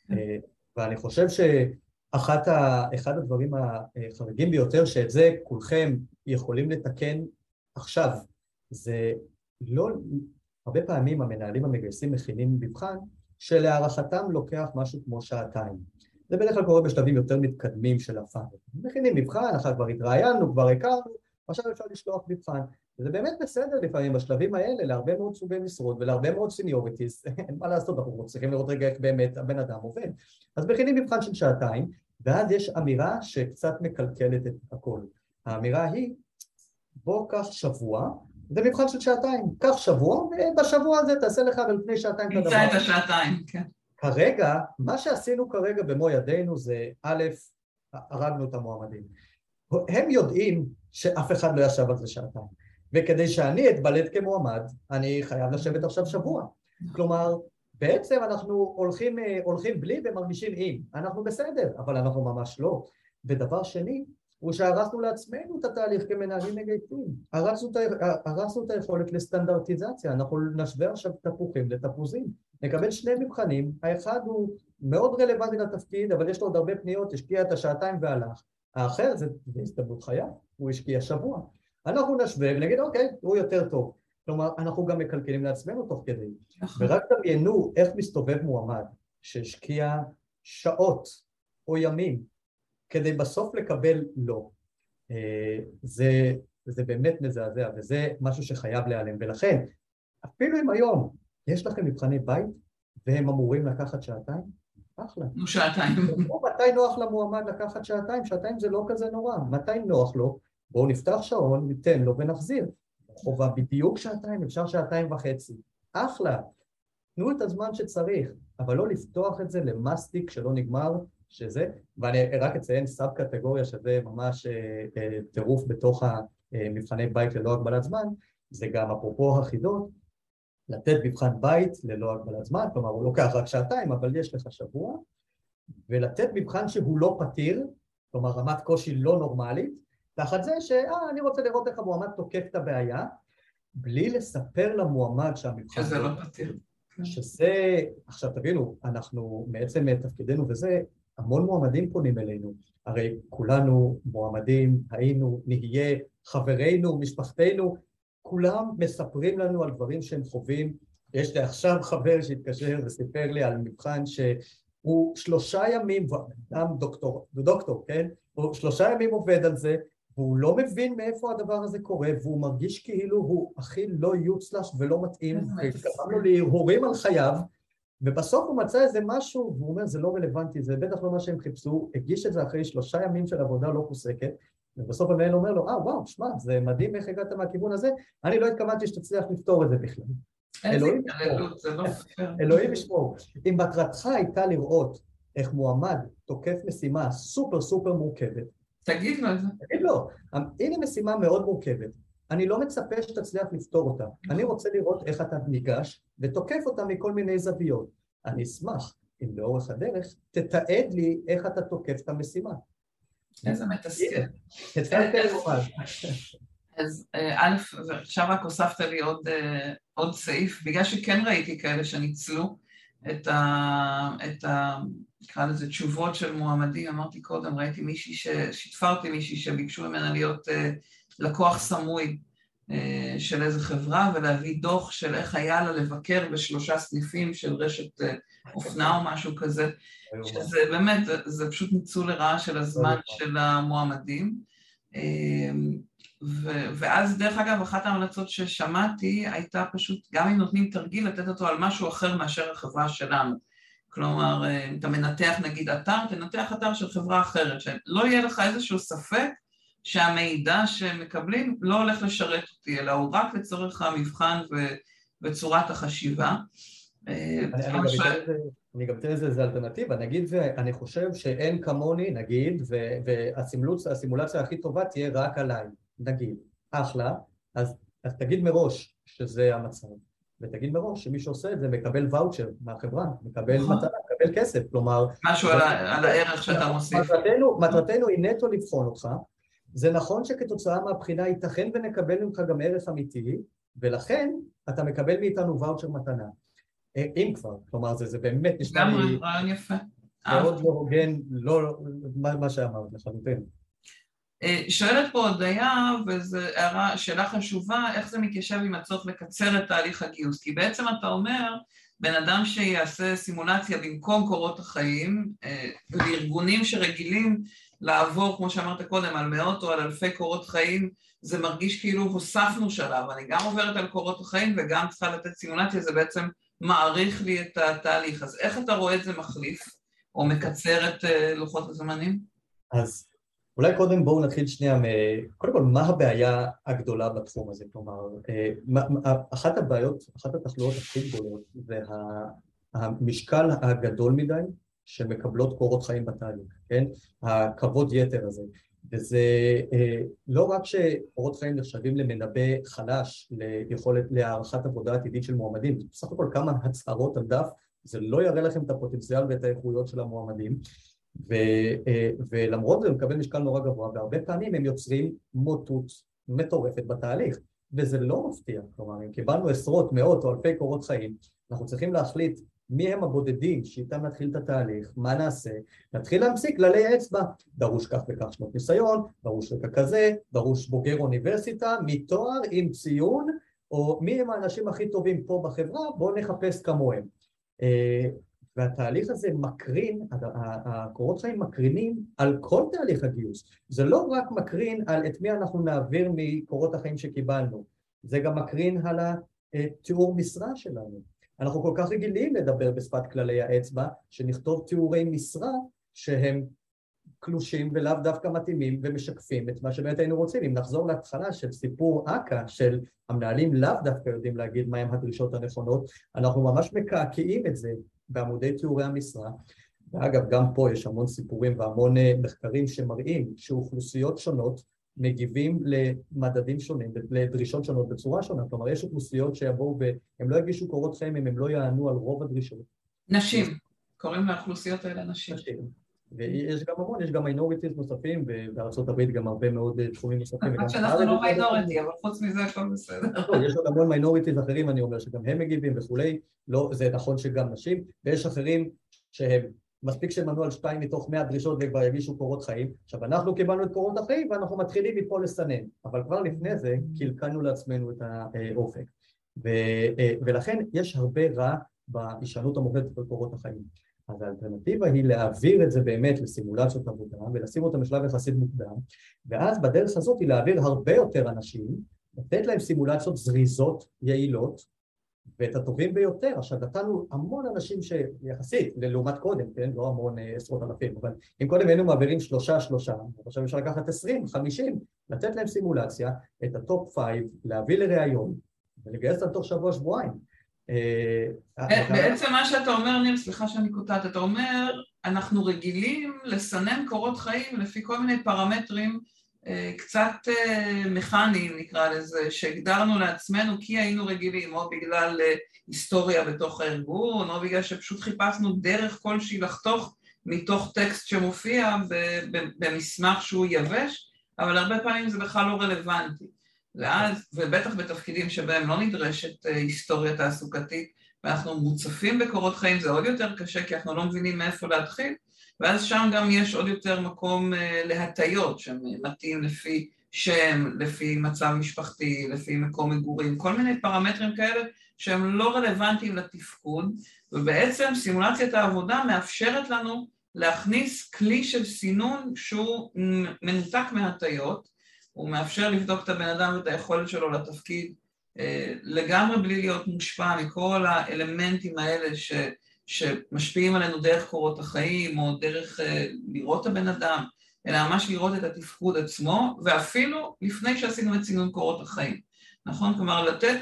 כן. אה, ואני חושב שאחד הדברים החריגים ביותר שאת זה כולכם יכולים לתקן עכשיו, זה לא, הרבה פעמים המנהלים המגייסים מכינים מבחן שלהערכתם לוקח משהו כמו שעתיים. זה בדרך כלל קורה בשלבים יותר מתקדמים של ה funnel. מכינים מבחן, אחר כבר התראיינו, כבר הכרנו, עכשיו אפשר לשלוח מבחן. וזה באמת בסדר לפעמים בשלבים האלה להרבה מאוד סוגי משרות ולהרבה מאוד seniorities, אין מה לעשות, אנחנו צריכים לראות רגע איך באמת הבן אדם עובד. אז מכינים מבחן של שעתיים, ואז יש אמירה שקצת מקלקלת את הכל. האמירה היא, בוא קח שבוע, זה מבחן של שעתיים, קח שבוע, ובשבוע הזה תעשה לך על פני שעתיים את הדבר. נמצא את השעתיים, כן. כרגע, מה שעשינו כרגע במו ידינו זה, א', הרגנו את המועמדים. הם יודעים שאף אחד לא ישב על זה שעתיים. וכדי שאני אתבלט כמועמד, אני חייב לשבת עכשיו שבוע. כלומר, בעצם אנחנו הולכים, הולכים בלי ומרגישים עם. אנחנו בסדר, אבל אנחנו ממש לא. ודבר שני, הוא שהרסנו לעצמנו את התהליך כמנהלים מגייסים, הרסנו, הרסנו את היכולת לסטנדרטיזציה, אנחנו נשווה עכשיו תפוחים לתפוזים, נקבל שני מבחנים, האחד הוא מאוד רלוונטי לתפקיד אבל יש לו עוד הרבה פניות, השקיע את השעתיים והלך, האחר זה הזדמנות חיה, הוא השקיע שבוע, אנחנו נשווה ונגיד אוקיי, הוא יותר טוב, כלומר אנחנו גם מקלקלים לעצמנו תוך כדי, נכון. ורק דמיינו איך מסתובב מועמד שהשקיע שעות או ימים כדי בסוף לקבל לא. אה, זה, זה באמת מזעזע וזה משהו שחייב להיעלם ולכן אפילו אם היום יש לכם מבחני בית והם אמורים לקחת שעתיים, אחלה. נו שעתיים. מתי נוח למועמד לקחת שעתיים? שעתיים זה לא כזה נורא. מתי נוח לו? בואו נפתח שעון, ניתן לו ונחזיר. חובה בדיוק שעתיים, אפשר שעתיים וחצי. אחלה. תנו את הזמן שצריך, אבל לא לפתוח את זה למסטיק שלא נגמר שזה, ואני רק אציין sub קטגוריה שזה ממש אה, אה, טירוף בתוך המבחני בית ללא הגבלת זמן, זה גם אפרופו החידות, לתת מבחן בית ללא הגבלת זמן, כלומר הוא לוקח רק שעתיים אבל יש לך שבוע, ולתת מבחן שהוא לא פתיר, כלומר רמת קושי לא נורמלית, תחת זה שאה, אני רוצה לראות איך המועמד תוקף את הבעיה, בלי לספר למועמד שהמבחן... שזה לא פתיר. שזה, עכשיו תבינו, אנחנו מעצם תפקידנו וזה, המון מועמדים פונים אלינו, הרי כולנו מועמדים, היינו, נהיה, חברינו, משפחתנו, כולם מספרים לנו על דברים שהם חווים. יש לי עכשיו חבר שהתקשר וסיפר לי על מבחן שהוא שלושה ימים, גם דוקטור, דוקטור, כן? הוא שלושה ימים עובד על זה, והוא לא מבין מאיפה הדבר הזה קורה, והוא מרגיש כאילו הוא הכי לא יוצלש ולא מתאים, וקרם לו להרהורים על חייו, ובסוף הוא מצא איזה משהו, והוא אומר זה לא רלוונטי, זה בטח לא מה שהם חיפשו, הגיש את זה אחרי שלושה ימים של עבודה לא פוסקת, ובסוף המנהל אומר לו, אה וואו, שמע, זה מדהים איך הגעת מהכיוון הזה, אני לא התכוונתי שתצליח לפתור את זה בכלל. אלוהים ישמור. לא אלוהים ישמור. אם מטרתך הייתה לראות איך מועמד תוקף משימה סופר סופר מורכבת, תגיד לו את זה. תגיד לו, הנה משימה מאוד מורכבת, אני לא מצפה שתצליח לפתור אותה, אני רוצה לראות איך אתה ניגש ותוקף אותה מכל מיני זוויות. אני אשמח אם לאורך הדרך תתעד לי איך אתה תוקף את המשימה. איזה מתסכל. אז אה, א', עכשיו רק הוספת לי עוד, אה, עוד סעיף, בגלל שכן ראיתי כאלה שניצלו את ה... את ה נקרא לזה תשובות של מועמדים, אמרתי קודם, ראיתי מישהי ששיתפה אותי מישהי שביקשו ממנה להיות uh, לקוח סמוי uh, של איזה חברה ולהביא דוח של איך היה לה לבקר בשלושה סניפים של רשת uh, אופנה או משהו כזה, שזה באמת, זה פשוט ניצול לרעה של הזמן של המועמדים. ו- ואז דרך אגב אחת ההמלצות ששמעתי הייתה פשוט גם אם נותנים תרגיל לתת אותו על משהו אחר מאשר החברה שלנו כלומר אם אתה מנתח נגיד אתר תנתח אתר של חברה אחרת שלא יהיה לך איזשהו ספק שהמידע שמקבלים לא הולך לשרת אותי אלא הוא רק לצורך המבחן ו- וצורת החשיבה. אני גם אתן לזה אלטרנטיבה, נגיד ואני חושב שאין כמוני, נגיד, והסימולציה הכי טובה תהיה רק עליי, נגיד, אחלה, אז תגיד מראש שזה המצב, ותגיד מראש שמי שעושה את זה מקבל ואוצ'ר מהחברה, מקבל נכון. מתנה, מקבל כסף, כלומר... משהו על, הערך שאתה מוסיף. מטרתנו, מטרתנו היא נטו לבחון אותך, זה נכון שכתוצאה מהבחינה ייתכן ונקבל ממך גם ערך אמיתי, ולכן אתה מקבל מאיתנו ואוצ'ר מתנה. אה, אם כבר, כלומר זה, זה באמת נשמע לי... גם רעיון יפה. מאוד לא הוגן, לא, מה, מה שאמרת לחלוטין. אה, שואלת פה הודיה, וזו הערה, שאלה חשובה, איך זה מתיישב עם הצורך לקצר את תהליך הגיוס? כי בעצם אתה אומר, בן אדם שיעשה סימולציה במקום קורות החיים, אה, לארגונים שרגילים לעבור, כמו שאמרת קודם, על מאות או על אלפי קורות חיים, זה מרגיש כאילו הוספנו שלב, אני גם עוברת על קורות החיים וגם צריכה לתת סימולציה, זה בעצם מעריך לי את התהליך. אז איך אתה רואה את זה מחליף, או מקצר את אה, לוחות הזמנים? אז אולי קודם בואו נתחיל שנייה, קודם כל מה הבעיה הגדולה בתחום הזה, כלומר אה, אחת הבעיות, אחת התחלואות הכי גדולות זה המשקל הגדול מדי שמקבלות קורות חיים בתהליך, כן? הכבוד יתר הזה. וזה אה, לא רק שקורות חיים נחשבים למנבא חלש ליכולת להערכת עבודה עתידית של מועמדים, בסך הכל כמה הצהרות על דף, זה לא יראה לכם את הפוטנציאל ואת האיכויות של המועמדים ו, אה, ולמרות זה הוא מקבל משקל נורא גבוה, והרבה פעמים הם יוצרים מוטות מטורפת בתהליך, וזה לא מפתיע, כלומר אם קיבלנו עשרות, מאות או אלפי קורות חיים, אנחנו צריכים להחליט מי הם הבודדים שאיתם נתחיל את התהליך, מה נעשה, נתחיל להמשיג כללי אצבע, דרוש כך וכך שנות ניסיון, דרוש רקע כזה, דרוש בוגר אוניברסיטה, מתואר עם ציון, או מי הם האנשים הכי טובים פה בחברה, בואו נחפש כמוהם. והתהליך הזה מקרין, הקורות חיים מקרינים על כל תהליך הגיוס. זה לא רק מקרין על את מי אנחנו נעביר מקורות החיים שקיבלנו, זה גם מקרין על התיאור משרה שלנו. אנחנו כל כך רגילים לדבר בשפת כללי האצבע, שנכתוב תיאורי משרה שהם קלושים ולאו דווקא מתאימים ומשקפים את מה שבאמת היינו רוצים. אם נחזור להתחלה של סיפור אכ"א, של המנהלים לאו דווקא יודעים להגיד מהם הדרישות הנכונות, אנחנו ממש מקעקעים את זה בעמודי תיאורי המשרה. ואגב, גם פה יש המון סיפורים והמון אה, מחקרים שמראים שאוכלוסיות שונות מגיבים למדדים שונים, לדרישות שונות בצורה שונה. כלומר, יש אוכלוסיות שיבואו והם לא יגישו קורות חיים אם הם לא יענו על רוב הדרישות. נשים, קוראים לאוכלוסיות האלה נשים. נשים. ויש גם המון, יש גם minorities נוספים, הברית גם הרבה מאוד אה, תחומים נוספים. רק שאנחנו לא minority, אבל חוץ מזה הכל בסדר. יש עוד המון minorities אחרים, אני אומר, שגם הם מגיבים וכולי, לא, זה נכון שגם נשים, ויש אחרים שהם, מספיק שהם ענו על שתיים מתוך מאה דרישות וכבר יגישו קורות חיים. עכשיו, אנחנו קיבלנו את קורות החיים ואנחנו מתחילים מפה לסנן, אבל כבר לפני זה קלקלנו לעצמנו את האופק. אה, ולכן יש הרבה רע בהישענות המוחלטת בקורות החיים. אז האלטרנטיבה היא להעביר את זה באמת לסימולציות עבודה ולשים אותם בשלב יחסית מוקדם ואז בדרך הזאת היא להעביר הרבה יותר אנשים, לתת להם סימולציות זריזות, יעילות ואת הטובים ביותר. עכשיו נתנו המון אנשים שיחסית, לעומת קודם, כן? לא המון אה, עשרות אלפים, אבל אם קודם היינו מעבירים שלושה שלושה, עכשיו אפשר לקחת עשרים, חמישים, לתת להם סימולציה, את ה top five, להביא לראיון ולגייס אותם תוך שבוע שבועיים בעצם מה שאתה אומר, ניר, סליחה שאני קוטעת, אתה אומר, אנחנו רגילים לסנן קורות חיים לפי כל מיני פרמטרים אה, קצת מכניים נקרא לזה, שהגדרנו לעצמנו כי היינו רגילים, או בגלל היסטוריה בתוך הארגון, או בגלל שפשוט חיפשנו דרך כלשהי לחתוך מתוך טקסט שמופיע במסמך שהוא יבש, אבל הרבה פעמים זה בכלל לא רלוונטי. ואז, ובטח בתפקידים שבהם לא נדרשת אה, היסטוריה תעסוקתית, ואנחנו מוצפים בקורות חיים, זה עוד יותר קשה כי אנחנו לא מבינים מאיפה להתחיל, ואז שם גם יש עוד יותר מקום אה, להטיות שמתאים לפי שם, לפי מצב משפחתי, לפי מקום מגורים, כל מיני פרמטרים כאלה שהם לא רלוונטיים לתפקוד, ובעצם סימולציית העבודה מאפשרת לנו להכניס כלי של סינון שהוא מנותק מהטיות, הוא מאפשר לבדוק את הבן אדם ואת היכולת שלו לתפקיד אה, לגמרי בלי להיות מושפע מכל האלמנטים האלה ש, שמשפיעים עלינו דרך קורות החיים או דרך אה, לראות את הבן אדם, אלא ממש לראות את התפקוד עצמו, ואפילו לפני שעשינו את סינון קורות החיים, נכון? כלומר לתת,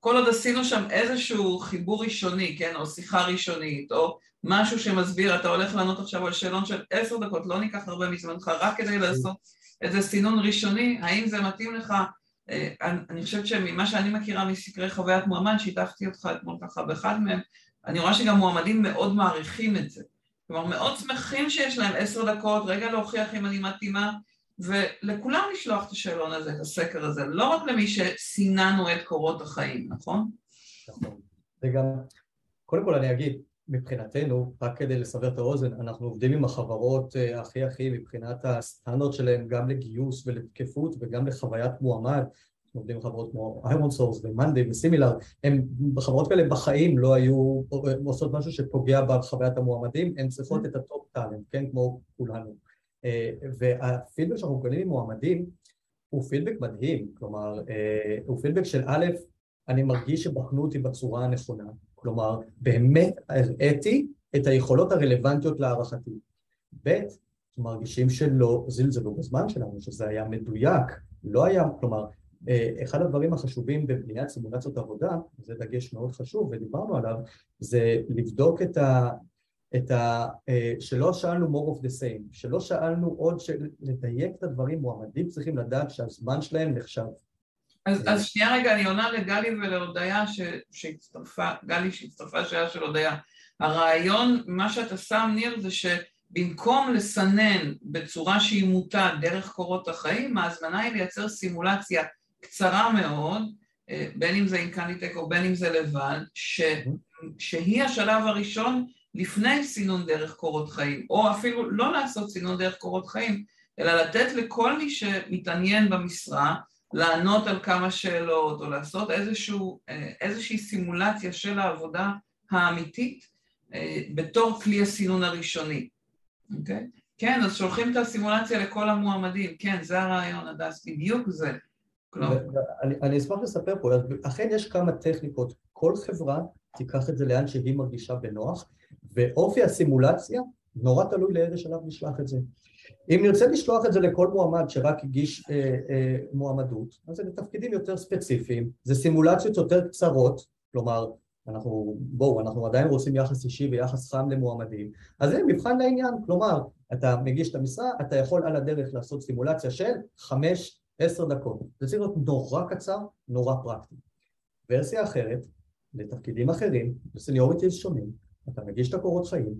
כל עוד עשינו שם איזשהו חיבור ראשוני, כן, או שיחה ראשונית, או משהו שמסביר, אתה הולך לענות עכשיו על שאלון של עשר דקות, לא ניקח הרבה מזמנך, רק כדי לעשות איזה סינון ראשוני, האם זה מתאים לך, אה, אני חושבת שממה שאני מכירה מסקרי חוויית מועמד, שיתפתי אותך אתמול ככה באחד מהם, אני רואה שגם מועמדים מאוד מעריכים את זה. כלומר, מאוד שמחים שיש להם עשר דקות, רגע להוכיח אם אני מתאימה, ולכולם לשלוח את השאלון הזה, את הסקר הזה, לא רק למי שסיננו את קורות החיים, נכון? נכון. וגם, קודם כל אני אגיד, מבחינתנו, רק כדי לסבר את האוזן, אנחנו עובדים עם החברות אה, הכי הכי מבחינת הסטנדרט שלהם גם לגיוס ולתקפות וגם לחוויית מועמד. אנחנו עובדים עם חברות כמו ironSource ו monday ו SimilarWeb, חברות כאלה בחיים לא היו עושות משהו שפוגע בחוויית המועמדים, הן צריכות את ה top talent, כן, כמו כולנו. אה, והפידבק שאנחנו מקבלים עם מועמדים הוא פידבק מדהים, כלומר, אה, הוא פידבק של א', אני מרגיש שבחנו אותי בצורה הנכונה, כלומר, באמת הראיתי את היכולות הרלוונטיות להערכתי. ב', מרגישים שלא זלזלו בזמן שלנו, שזה היה מדויק, לא היה, כלומר, אה, אחד הדברים החשובים בבניית סימולציות עבודה, זה דגש מאוד חשוב ודיברנו עליו, זה לבדוק את ה... את ה... אה, שלא שאלנו more of the same, שלא שאלנו עוד, של... לדייק את הדברים, מועמדים צריכים לדעת שהזמן שלהם נחשב. אז, אז שנייה רגע, אני עונה לגלי ולהודיה שהצטרפה, גלי שהצטרפה שהיה של הודיה. הרעיון, מה שאתה שם, ניר, זה במקום לסנן בצורה שהיא מוטה דרך קורות החיים, ההזמנה היא לייצר סימולציה קצרה מאוד, אה, בין אם זה עם קניטק או בין אם זה לבד, ש, שהיא השלב הראשון לפני סינון דרך קורות חיים, או אפילו לא לעשות סינון דרך קורות חיים, אלא לתת לכל מי שמתעניין במשרה לענות על כמה שאלות או לעשות איזשהו, אה, איזושהי סימולציה של העבודה האמיתית אה, בתור כלי הסינון הראשוני, אוקיי? כן, אז שולחים את הסימולציה לכל המועמדים, כן, זה הרעיון, הדס, בדיוק זה. אני, אני אשמח לספר פה, אכן יש כמה טכניקות, כל חברה תיקח את זה לאן שהיא מרגישה בנוח, ואופי הסימולציה נורא תלוי לאיזה שלב נשלח את זה. אם נרצה לשלוח את זה לכל מועמד שרק הגיש אה, אה, מועמדות, אז זה לתפקידים יותר ספציפיים, זה סימולציות יותר קצרות, כלומר, אנחנו, בואו, אנחנו עדיין רוצים יחס אישי ויחס חם למועמדים, אז זה מבחן לעניין, כלומר, אתה מגיש את המשרה, אתה יכול על הדרך לעשות סימולציה של חמש, עשר דקות, זה צריך להיות נורא קצר, נורא פרקטי. ורסיה אחרת, לתפקידים אחרים, ב seniorities שונים, אתה מגיש את הקורות חיים,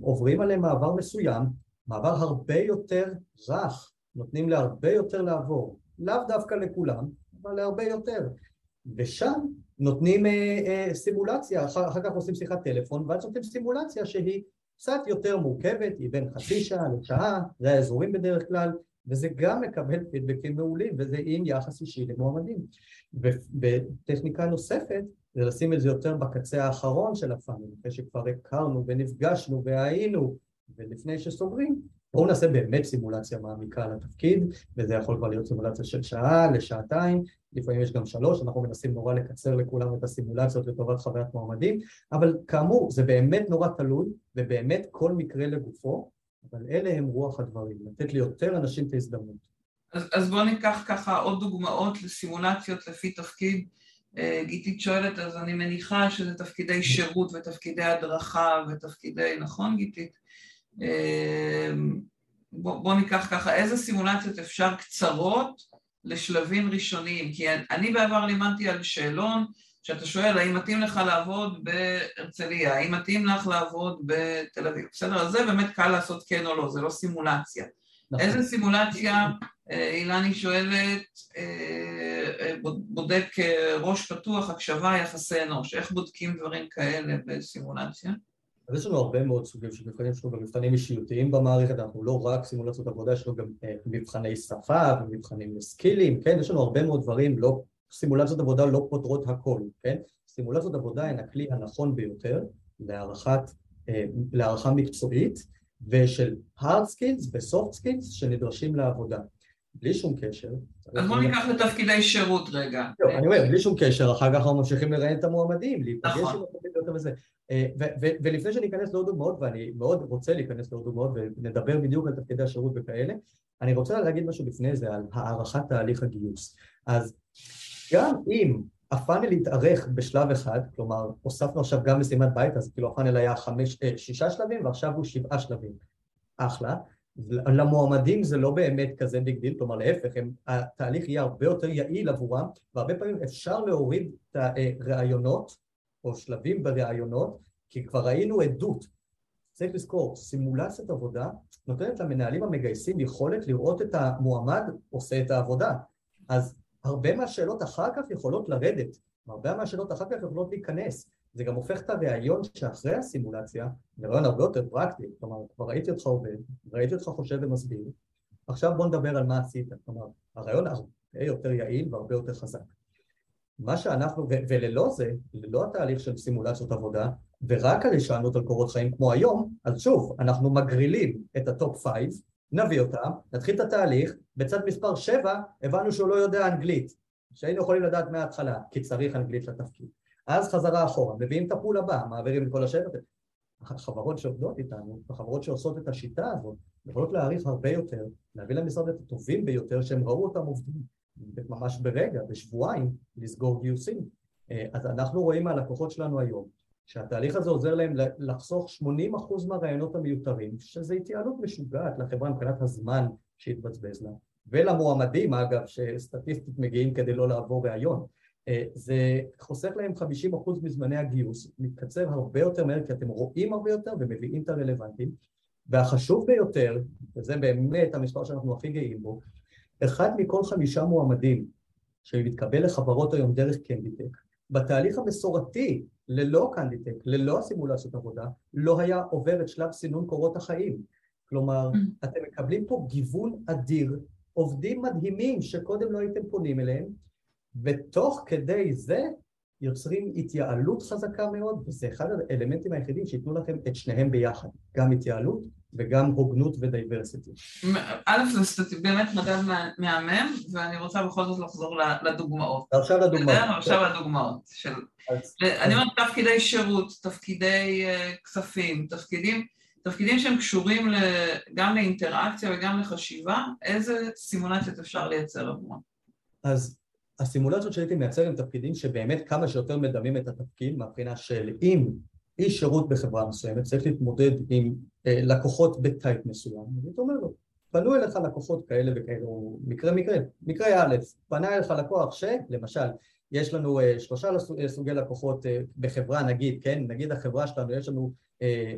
עוברים עליהם מעבר מסוים, מעבר הרבה יותר רך, נותנים להרבה יותר לעבור, לאו דווקא לכולם, אבל להרבה יותר. ושם נותנים אה, אה, סימולציה, אחר, אחר כך עושים שיחת טלפון, ואז נותנים סימולציה שהיא קצת יותר מורכבת, היא בין חצי שעה לשעה, זה האזורים בדרך כלל, וזה גם מקבל פידבקים מעולים, וזה עם יחס אישי למועמדים. וטכניקה נוספת זה לשים את זה יותר בקצה האחרון של הפאנל, אחרי שכבר הכרנו ונפגשנו והיינו, ולפני שסוגרים, בואו נעשה באמת סימולציה מעמיקה על התפקיד, וזה יכול כבר להיות סימולציה של שעה לשעתיים, לפעמים יש גם שלוש, אנחנו מנסים נורא לקצר לכולם את הסימולציות לטובת חוויית מועמדים, אבל כאמור, זה באמת נורא תלוי, ובאמת כל מקרה לגופו, אבל אלה הם רוח הדברים, לתת ליותר אנשים את ההזדמנות. אז, אז בואו ניקח ככה עוד דוגמאות לסימולציות לפי תפקיד. אה, גיתית שואלת, אז אני מניחה שזה תפקידי שירות ותפקידי הדרכה ותפקידי, נכון גיתית? אה, בוא, בוא ניקח ככה, איזה סימולציות אפשר קצרות לשלבים ראשוניים? כי אני בעבר לימדתי על שאלון שאתה שואל האם מתאים לך לעבוד בהרצליה, האם מתאים לך לעבוד בתל אביב, בסדר? אז זה באמת קל לעשות כן או לא, זה לא סימולציה. נכון. איזה סימולציה, אה, אילני שואלת, אה, אה, בודק ראש פתוח, הקשבה, יחסי אנוש, איך בודקים דברים כאלה בסימולציה? אז יש לנו הרבה מאוד סוגים של מבחנים, יש לנו גם מבחנים אישיותיים במערכת, אנחנו לא רק סימולציות עבודה, יש לנו גם מבחני שפה ומבחנים לסקילים, כן? יש לנו הרבה מאוד דברים, לא, סימולציות עבודה לא פותרות הכל, כן? סימולציות עבודה הן הכלי הנכון ביותר להערכת, להערכה מקצועית ושל hard skills ו-soft skills שנדרשים לעבודה. בלי שום קשר. אז בוא ניקח לתפקידי שירות רגע. לא, אני אומר, בלי שום קשר, אחר כך אנחנו ממשיכים לראיין את המועמדים, להיפגש נכון. עם יותר וזה. אה, ולפני שאני אכנס לעוד דוגמאות, ואני מאוד רוצה להיכנס לעוד דוגמאות ונדבר בדיוק על תפקידי השירות וכאלה, אני רוצה להגיד משהו לפני זה על הארכת תהליך הגיוס. אז גם אם ה funnel התארך בשלב אחד, כלומר הוספנו עכשיו גם משימת בית, אז כאילו ה funnel היה חמש, אה, שישה שלבים ועכשיו הוא שבעה שלבים. אחלה. למועמדים זה לא באמת כזה big deal, כלומר להפך, הם, התהליך יהיה הרבה יותר יעיל עבורם, והרבה פעמים אפשר להוריד את הראיונות או שלבים בראיונות, כי כבר ראינו עדות. צריך לזכור, סימולציית עבודה נותנת למנהלים המגייסים יכולת לראות את המועמד עושה את העבודה. אז הרבה מהשאלות אחר כך יכולות לרדת, הרבה מהשאלות אחר כך יכולות להיכנס. זה גם הופך את הראיון שאחרי הסימולציה לרעיון הרבה יותר פרקטי, כלומר כבר ראיתי אותך עובד, ראיתי אותך חושב ומסביר, עכשיו בוא נדבר על מה עשית, כלומר הרעיון הרבה יותר יעיל והרבה יותר חזק. מה שאנחנו, ו- וללא זה, ללא התהליך של סימולציות עבודה, ורק על הישענות על קורות חיים כמו היום, אז שוב, אנחנו מגרילים את ה top five, נביא אותם, נתחיל את התהליך, בצעד מספר 7 הבנו שהוא לא יודע אנגלית, שהיינו יכולים לדעת מההתחלה, כי צריך אנגלית לתפקיד. אז חזרה אחורה, מביאים את ה pool הבא, מעבירים את כל השבט. החברות שעובדות איתנו, החברות שעושות את השיטה הזאת, יכולות להעריך הרבה יותר, להביא למשרד את הטובים ביותר שהם ראו אותם עובדים, ממש ברגע, בשבועיים, לסגור גיוסים. אה, אז אנחנו רואים מהלקוחות שלנו היום, שהתהליך הזה עוזר להם לחסוך 80% מהרעיונות המיותרים, שזה התייעלות משוגעת לחברה מבחינת הזמן שהתבזבז לה, ולמועמדים אגב, שסטטיסטית מגיעים כדי לא לעבור ראיון. אה, זה חוסך להם 50% מזמני הגיוס, מתקצר הרבה יותר מהר כי אתם רואים הרבה יותר ומביאים את הרלוונטים והחשוב ביותר, וזה באמת המספר שאנחנו הכי גאים בו, אחד מכל חמישה מועמדים שמתקבל לחברות היום דרך קנדיטק, בתהליך המסורתי, ללא קנדיטק, ללא הסימולציות עבודה, לא היה עובר את שלב סינון קורות החיים. כלומר. אתם מקבלים פה גיוון אדיר, עובדים מדהימים שקודם לא הייתם פונים אליהם, ותוך כדי זה יוצרים התייעלות חזקה מאוד, וזה אחד האלמנטים היחידים שייתנו לכם את שניהם ביחד, גם התייעלות וגם הוגנות ודייברסיטי. א', זה באמת מדד מהמם, ואני רוצה בכל זאת לחזור לדוגמאות. עכשיו לדוגמאות. עכשיו לדוגמאות. אני אומרת תפקידי שירות, תפקידי אה, כספים, תפקידים... תפקידים שהם קשורים גם לאינטראקציה וגם לחשיבה, איזה סימולציות אפשר לייצר עבורם? אז הסימולציות שהייתי מייצר הם תפקידים שבאמת כמה שיותר מדמים את התפקיד מהבחינה של אם איש שירות בחברה מסוימת צריך להתמודד עם אה, לקוחות בטייפ מסוים, אז אתה אומר לו, פנו אליך לקוחות כאלה וכאלה, מקרה מקרה, מקרה א', פנה אליך לקוח שלמשל יש לנו אה, שלושה אה, סוגי לקוחות אה, בחברה נגיד, כן, נגיד החברה שלנו יש לנו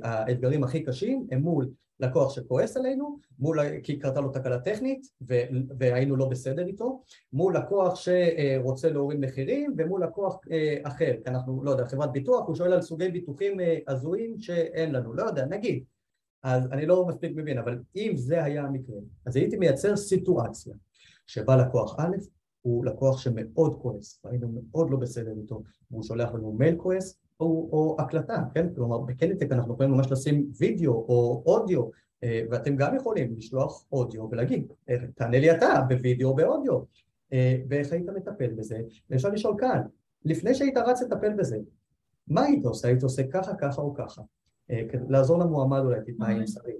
האתגרים הכי קשים הם מול לקוח שכועס עלינו, מול, כי קרתה לו תקלה טכנית והיינו לא בסדר איתו, מול לקוח שרוצה להוריד מחירים ומול לקוח אחר, כי אנחנו, לא יודע, חברת ביטוח, הוא שואל על סוגי ביטוחים הזויים שאין לנו, לא יודע, נגיד, אז אני לא מספיק מבין, אבל אם זה היה המקרה, אז הייתי מייצר סיטואציה שבה לקוח א' הוא לקוח שמאוד כועס, והיינו מאוד לא בסדר איתו, והוא שולח לנו מייל כועס או, או הקלטה, כן? כלומר בקנטק אנחנו יכולים ממש לשים וידאו או אודיו, אה, ואתם גם יכולים לשלוח אודיו ולהגיד, אה, תענה לי אתה בווידאו או באודיו, אה, ואיך היית מטפל בזה? ואפשר לשאול כאן, לפני שהיית רץ לטפל בזה, מה היית עושה? היית עושה ככה, ככה או ככה? לעזור למועמד אולי טיפה אם צריך.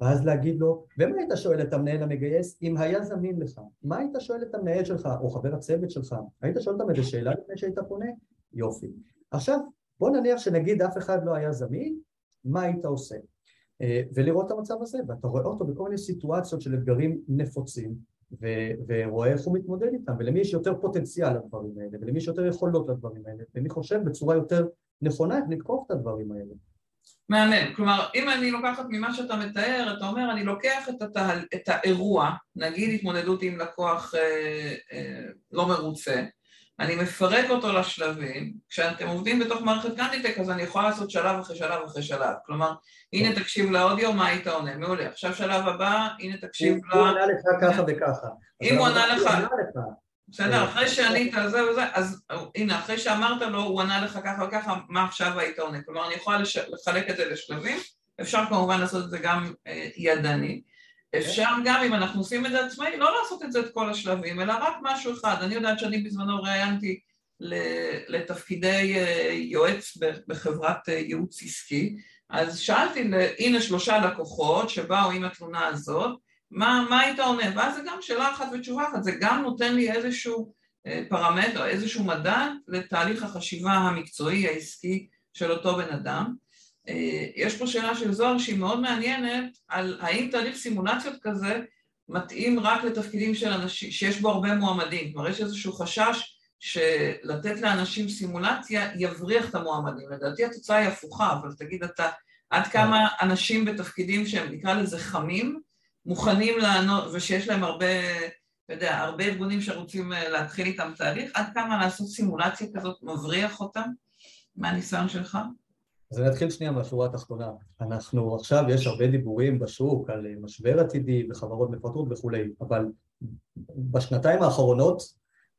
ואז להגיד לו, ומה היית שואל את המנהל המגייס אם היה זמין לך? מה היית שואל את המנהל שלך או חבר הצוות שלך? היית שואל אותם איזה שאלה לפני שהיית פונה? יופי. עכשיו, בוא נניח שנגיד אף אחד לא היה זמין, מה היית עושה? אה, ולראות את המצב הזה, ואתה רואה אותו בכל מיני סיטואציות של אתגרים נפוצים, ו- ורואה איך הוא מתמודד איתם, ולמי יש יותר פוטנציאל לדברים האלה, ולמי יש יותר יכולות לדברים האלה, ומי חושב בצורה יותר נכונה איך לתקוף את הדברים האלה. מהמם, כלומר אם אני לוקחת ממה שאתה מתאר, אתה אומר אני לוקח את, התהל, את האירוע, נגיד התמודדות עם לקוח אה, אה, לא מרוצה, אני מפרק אותו לשלבים, כשאתם עובדים בתוך מערכת קנדיטק אז אני יכולה לעשות שלב אחרי שלב אחרי שלב, כלומר הנה תקשיב לאודיו מה היית עונה, מעולה, עכשיו שלב הבא, הנה תקשיב ל... הוא ענה לך ככה וככה. אם הוא ענה לך... בסדר, אחרי שענית על זה וזה, אז הנה, אחרי שאמרת לו, הוא ענה לך ככה וככה, מה עכשיו היית עונה? כלומר, אני יכולה לש... לחלק את זה לשלבים, אפשר כמובן לעשות את זה גם אה, ידני. אפשר גם, אם אנחנו עושים את זה עצמאי, לא לעשות את זה את כל השלבים, אלא רק משהו אחד. אני יודעת שאני בזמנו ראיינתי לתפקידי אה, יועץ בחברת אה, ייעוץ עסקי, אז שאלתי, הנה שלושה לקוחות שבאו עם התלונה הזאת, מה, מה היית עונה? ואז זה גם שאלה אחת ותשובה אחת, זה גם נותן לי איזשהו אה, פרמטר, איזשהו מדד לתהליך החשיבה המקצועי העסקי של אותו בן אדם. אה, יש פה שאלה של זוהר שהיא מאוד מעניינת על האם תהליך סימולציות כזה מתאים רק לתפקידים של אנשים, שיש בו הרבה מועמדים, כלומר יש איזשהו חשש שלתת לאנשים סימולציה יבריח את המועמדים, לדעתי התוצאה היא הפוכה, אבל תגיד אתה עד כמה אנשים בתפקידים שהם נקרא לזה חמים מוכנים לענות, ושיש להם הרבה, אתה יודע, הרבה ארגונים שרוצים אה, להתחיל איתם תהליך, עד כמה לעשות סימולציה כזאת מבריח אותם? מהניסיון שלך? אז אני אתחיל שנייה מהשורה התחתונה. אנחנו עכשיו, יש הרבה דיבורים בשוק על אה, משבר עתידי וחברות מפטרות וכולי, אבל בשנתיים האחרונות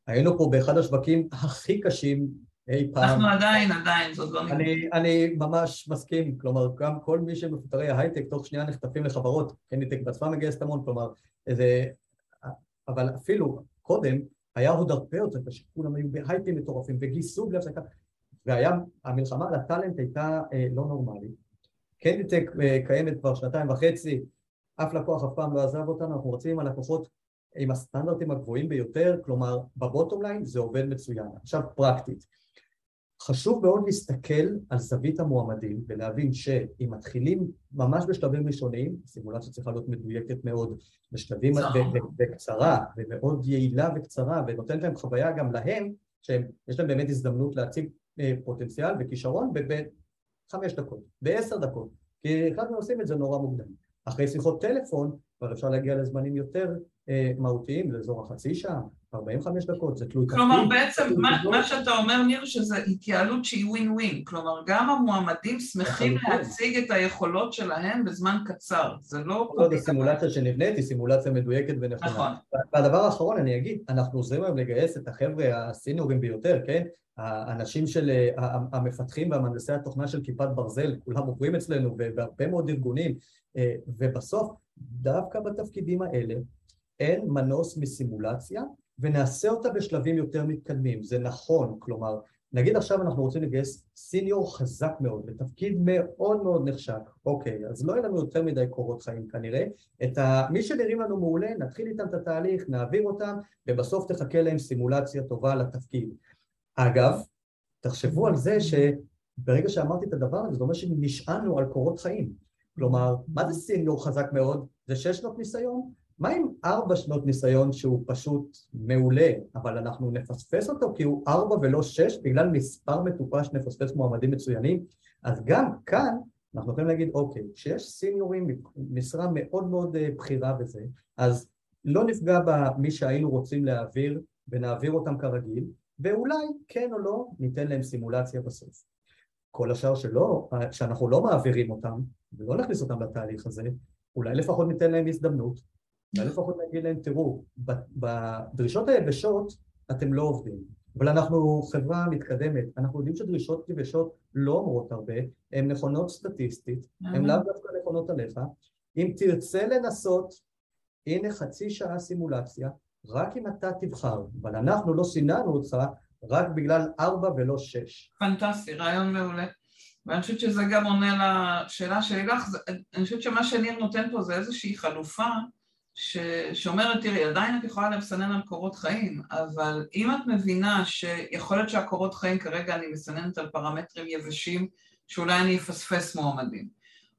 היינו פה באחד השווקים הכי קשים אי פעם. אנחנו עדיין, עדיין, זאת לא נגמר. אני ממש מסכים, כלומר, גם כל מי שמפוטרי ההייטק תוך שנייה נחטפים לחברות, קנדיטק בעצמה מגייסת המון, כלומר, איזה... אבל אפילו קודם היה עוד הרבה יותר קשה, כולם היו בהייפים מטורפים וגייסו בלי הפסקה, והיה, המלחמה על ה talent הייתה אה, לא נורמלית. קנדיטק אה, קיימת כבר שנתיים וחצי, אף לקוח אף פעם לא עזב אותנו, אנחנו רוצים עם הלקוחות עם הסטנדרטים הגבוהים ביותר, כלומר ב bottom line זה עובד מצוין. עכשיו פרקטית, חשוב מאוד להסתכל על זווית המועמדים ולהבין שאם מתחילים ממש בשלבים ראשוניים, סימולציה צריכה להיות מדויקת מאוד בשלבים וקצרה ומאוד יעילה וקצרה ונותנת להם חוויה גם להם שיש להם באמת הזדמנות להציג אה, פוטנציאל וכישרון בחמש דקות, בעשר דקות כי החלטנו עושים את זה נורא מוקדם. אחרי שיחות טלפון כבר אפשר להגיע לזמנים יותר אה, מהותיים, לאזור החצי שעה, 45 דקות, זה תלוי תפקיד. כלומר בעצם מה, מה שאתה אומר ניר שזה התייעלות שהיא ווין ווין, כלומר גם המועמדים שמחים להציג את היכולות שלהם בזמן קצר, זה לא... כל עוד הסימולציה שנבנית היא סימולציה מדויקת ונכונה. נכון. והדבר האחרון אני אגיד, אנחנו עוזרים היום לגייס את החבר'ה הסיניורים ביותר, כן? האנשים של, המפתחים והמהנדסי התוכנה של כיפת ברזל, כולם עוברים אצלנו בהרבה מאוד ארגונים, אה, ובסוף דווקא בתפקידים האלה אין מנוס מסימולציה ונעשה אותה בשלבים יותר מתקדמים, זה נכון, כלומר נגיד עכשיו אנחנו רוצים לגייס סיניור חזק מאוד לתפקיד מאוד מאוד נחשק, אוקיי, אז לא יהיה לנו יותר מדי קורות חיים כנראה, את ה... מי שנראים לנו מעולה, נתחיל איתם את התהליך, נעביר אותם ובסוף תחכה להם סימולציה טובה לתפקיד. אגב, תחשבו על זה שברגע שאמרתי את הדבר הזה, זה אומר שנשענו על קורות חיים. כלומר, מה זה סיניור חזק מאוד? זה שש שנות ניסיון? מה עם ארבע שנות ניסיון שהוא פשוט מעולה, אבל אנחנו נפספס אותו כי הוא ארבע ולא שש בגלל מספר מטופש נפספס מועמדים מצוינים? אז גם כאן אנחנו יכולים להגיד, אוקיי, כשיש סיניורים, משרה מאוד מאוד אה, בכירה בזה, אז לא נפגע במי שהיינו רוצים להעביר ונעביר אותם כרגיל, ואולי כן או לא ניתן להם סימולציה בסוף. כל השאר שלא, שאנחנו לא מעבירים אותם ולא נכניס אותם לתהליך הזה, אולי לפחות ניתן להם הזדמנות, אולי לפחות נגיד להם, תראו, בדרישות היבשות אתם לא עובדים, אבל אנחנו חברה מתקדמת, אנחנו יודעים שדרישות יבשות לא אומרות הרבה, הן נכונות סטטיסטית, הן לאו דווקא נכונות עליך, אם תרצה לנסות, הנה חצי שעה סימולציה, רק אם אתה תבחר, אבל אנחנו לא סיננו אותך רק בגלל ארבע ולא שש. פנטסטי, רעיון מעולה. ואני חושבת שזה גם עונה לשאלה שלי לך, אני חושבת שמה שניר נותן פה זה איזושהי חלופה ש... שאומרת, תראי, עדיין את יכולה לסנן על קורות חיים, אבל אם את מבינה שיכול להיות שהקורות חיים כרגע אני מסננת על פרמטרים יבשים שאולי אני אפספס מועמדים,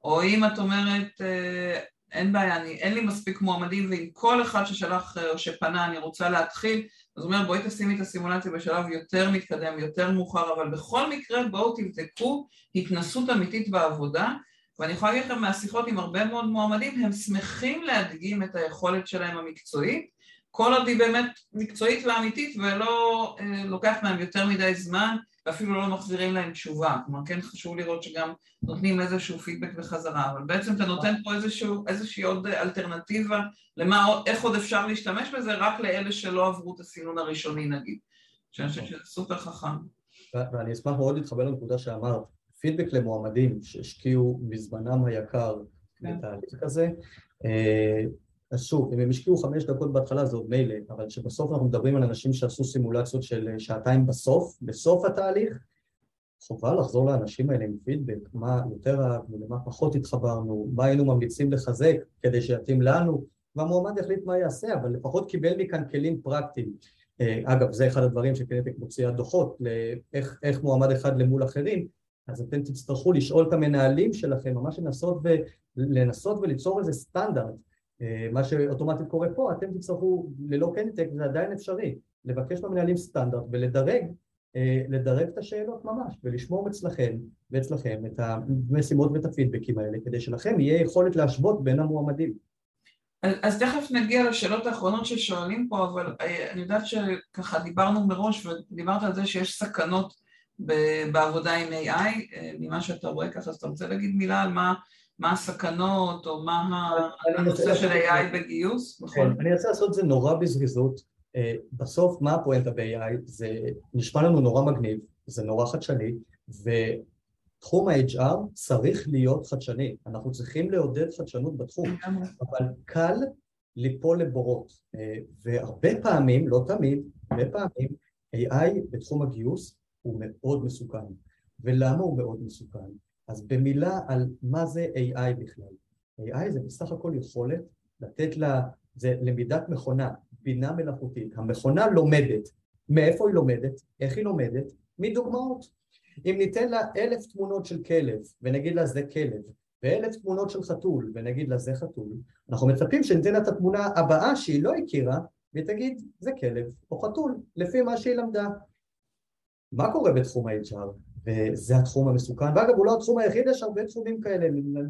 או אם את אומרת, אה, אין בעיה, אני, אין לי מספיק מועמדים ועם כל אחד ששלח או שפנה אני רוצה להתחיל, אז הוא אומר בואי תשימי את הסימולציה בשלב יותר מתקדם, יותר מאוחר, אבל בכל מקרה בואו תבדקו התנסות אמיתית בעבודה ואני יכולה להגיד לכם מהשיחות עם הרבה מאוד מועמדים, הם שמחים להדגים את היכולת שלהם המקצועית, כל עוד היא באמת מקצועית ואמיתית ולא אה, לוקח להם יותר מדי זמן ואפילו לא מחזירים להם תשובה, כלומר כן חשוב לראות שגם נותנים איזשהו פידבק בחזרה, אבל בעצם אתה נותן פה איזשהו, איזושהי עוד אלטרנטיבה למה, איך עוד אפשר להשתמש בזה רק לאלה שלא עברו את הסינון הראשוני נגיד, שאני חושבת שזה סופר חכם. ואני אשמח מאוד להתחבר לנקודה שאמרת, פידבק למועמדים שהשקיעו מזמנם היקר כן. בתהליך כזה, אה, אז שוב, אם הם השקיעו חמש דקות בהתחלה זה עוד מילא, אבל שבסוף אנחנו מדברים על אנשים שעשו סימולציות של אה, שעתיים בסוף, בסוף התהליך, חובה לחזור לאנשים האלה עם פידבק, מה יותר אהבנו, למה פחות התחברנו, מה היינו ממליצים לחזק כדי שיתאים לנו, והמועמד יחליט מה יעשה, אבל לפחות קיבל מכאן כלים פרקטיים. אה, אגב, זה אחד הדברים שקנטק מוציאה דוחות, לאיך מועמד אחד למול אחרים, אז אתם תצטרכו לשאול את המנהלים שלכם, ממש לנסות, ו, לנסות וליצור איזה סטנדרט אה, מה שאוטומטית קורה פה, אתם תצטרכו, ללא קנטק זה עדיין אפשרי, לבקש מהמנהלים סטנדרט ולדרג אה, לדרג את השאלות ממש ולשמור אצלכם ואצלכם את המשימות ואת הפידבקים האלה כדי שלכם יהיה יכולת להשוות בין המועמדים. אז, אז תכף נגיע לשאלות האחרונות ששואלים פה, אבל אה, אני יודעת שככה דיברנו מראש ודיברת על זה שיש סכנות בעבודה עם AI, ממה שאתה רואה ככה, אז אתה רוצה להגיד מילה על מה מה הסכנות, או מה הנושא של AI בגיוס? כן, אני רוצה לעשות את זה נורא בזריזות. אה, בסוף, מה הפואנטה ב-AI? זה נשמע לנו נורא מגניב, זה נורא חדשני, ותחום ה-HR צריך להיות חדשני. אנחנו צריכים לעודד חדשנות בתחום, אבל קל ליפול לבורות. אה, והרבה פעמים, לא תמיד, הרבה פעמים, AI בתחום הגיוס הוא מאוד מסוכן. ולמה הוא מאוד מסוכן? אז במילה על מה זה AI בכלל. AI זה בסך הכל יכולת לתת לה, זה למידת מכונה, בינה מלאכותית. המכונה לומדת. מאיפה היא לומדת? איך היא לומדת? מדוגמאות. אם ניתן לה אלף תמונות של כלב ונגיד לה זה כלב ואלף תמונות של חתול ונגיד לה זה חתול, אנחנו מצפים שניתן לה את התמונה הבאה שהיא לא הכירה והיא תגיד זה כלב או חתול לפי מה שהיא למדה. מה קורה בתחום ה-HR? וזה התחום המסוכן, ואגב הוא לא התחום היחיד, יש הרבה תחומים כאלה,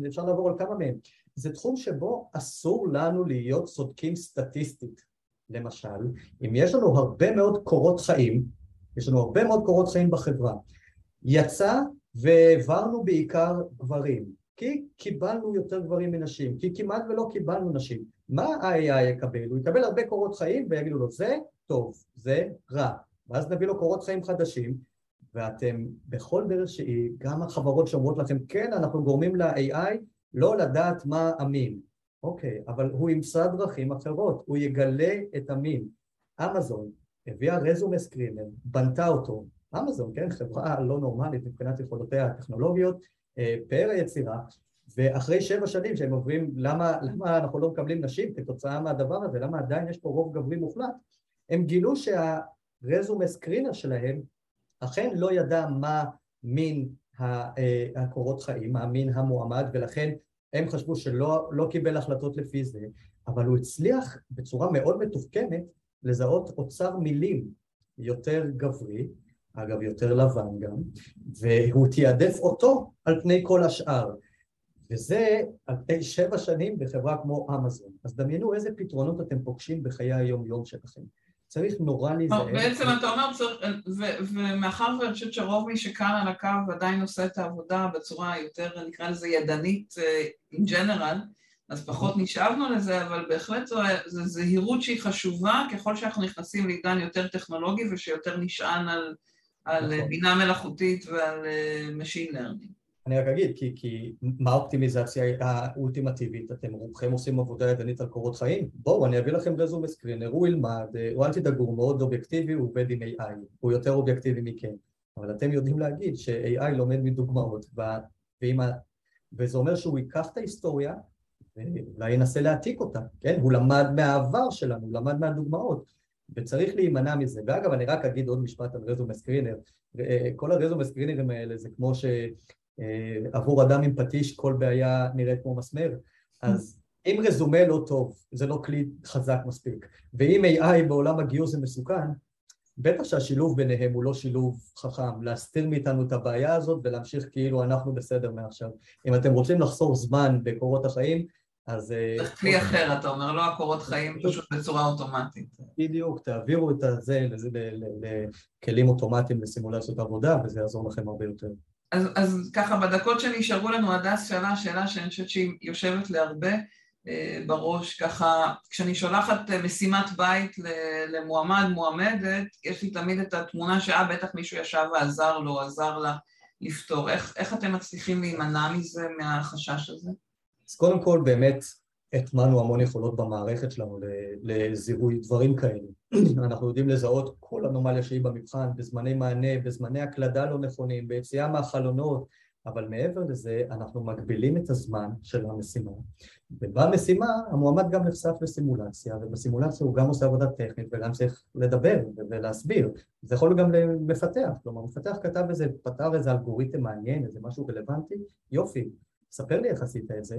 אפשר לעבור על כמה מהם. זה תחום שבו אסור לנו להיות צודקים סטטיסטית. למשל, אם יש לנו הרבה מאוד קורות חיים, יש לנו הרבה מאוד קורות חיים בחברה, יצא והעברנו בעיקר גברים, כי קיבלנו יותר גברים מנשים, כי כמעט ולא קיבלנו נשים. מה ה-AI יקבל? הוא יקבל הרבה קורות חיים ויגידו לו זה טוב, זה רע, ואז נביא לו קורות חיים חדשים, ואתם בכל דרך שהיא, גם החברות שאומרות לכם כן, אנחנו גורמים ל-AI לא לדעת מה אמין. אוקיי, אבל הוא ימצא דרכים אחרות, הוא יגלה את המין. אמזון הביאה רזומה סקרינר, בנתה אותו, אמזון, כן, חברה לא נורמלית מבחינת יכולותיה הטכנולוגיות, אה, פאר היצירה, ואחרי שבע שנים שהם עוברים, למה, למה אנחנו לא מקבלים נשים כתוצאה מהדבר הזה, למה עדיין יש פה רוב גברי מוחלט, הם גילו שהרזומה סקרינר שלהם אכן לא ידע מה מין אה, הקורות חיים, מה מין המועמד, ולכן הם חשבו שלא לא קיבל החלטות לפי זה, אבל הוא הצליח בצורה מאוד מתוחכמת לזהות אוצר מילים יותר גברי, אגב יותר לבן גם, והוא תיעדף אותו על פני כל השאר. וזה על פני שבע שנים בחברה כמו אמזון. אז דמיינו איזה פתרונות אתם פוגשים בחיי היום-יום שלכם. צריך נורא להיזהר. בעצם אתה אומר, ומאחר ואני חושבת שרוב מי שכאן על הקו עדיין עושה את העבודה בצורה יותר, נקרא לזה ידנית in general, אז פחות נשאבנו לזה, אבל בהחלט זו, זו זהירות שהיא חשובה ככל שאנחנו נכנסים לעידן יותר טכנולוגי ושיותר נשען על, על נכון. בינה מלאכותית ועל Machine Learning. אני רק אגיד, כי, כי מה האופטימיזציה האולטימטיבית? אתם רובכם עושים עבודה ידנית על קורות חיים? בואו, אני אביא לכם רזום וסקרינר, הוא ילמד, הוא אל תדאגו, הוא מאוד אובייקטיבי, הוא עובד עם AI, הוא יותר אובייקטיבי מכם. אבל אתם יודעים להגיד ש-AI לומד מדוגמאות, ואם, וזה אומר שהוא ייקח את ההיסטוריה ואולי ינסה להעתיק אותה, כן? הוא למד מהעבר שלנו, הוא למד מהדוגמאות, וצריך להימנע מזה. ואגב, אני רק אגיד עוד משפט על רזום סקרינר. כל הרזום סקרינרים האלה זה כמו ש... אה, עבור אדם עם פטיש כל בעיה נראית כמו מסמר, אז אם רזומה לא טוב, זה לא כלי חזק מספיק, ואם AI בעולם הגיוס זה מסוכן, בטח שהשילוב ביניהם הוא לא שילוב חכם, להסתיר מאיתנו את הבעיה הזאת ולהמשיך כאילו אנחנו בסדר מעכשיו. אם אתם רוצים לחסור זמן בקורות החיים, אז... אה, צריך כלי אחר, אתה אומר, לא הקורות חיים פשוט בצורה אוטומטית. בדיוק, תעבירו את זה לכלים אוטומטיים לסימולציות עבודה, וזה יעזור לכם הרבה יותר. אז, אז ככה, בדקות שנשארו לנו, הדס שאלה שאלה שאני חושבת שהיא יושבת להרבה אה, בראש, ככה, כשאני שולחת אה, משימת בית למועמד, מועמדת, יש לי תמיד את התמונה שאה, בטח מישהו ישב ועזר לו, עזר לה לפתור. איך, איך אתם מצליחים להימנע מזה, מהחשש הזה? אז קודם כל, באמת, הטמנו המון יכולות במערכת שלנו לזיהוי דברים כאלה. אנחנו יודעים לזהות כל אנומליה שהיא במבחן, בזמני מענה, בזמני הקלדה לא נכונים, ביציאה מהחלונות, אבל מעבר לזה אנחנו מגבילים את הזמן של המשימה. ובמשימה המועמד גם נחשף לסימולציה, ובסימולציה הוא גם עושה עבודה טכנית וגם צריך לדבר ולהסביר. זה יכול גם למפתח, כלומר מפתח כתב איזה, פתר איזה אלגוריתם מעניין, איזה משהו רלוונטי, יופי, ספר לי איך עשית את זה,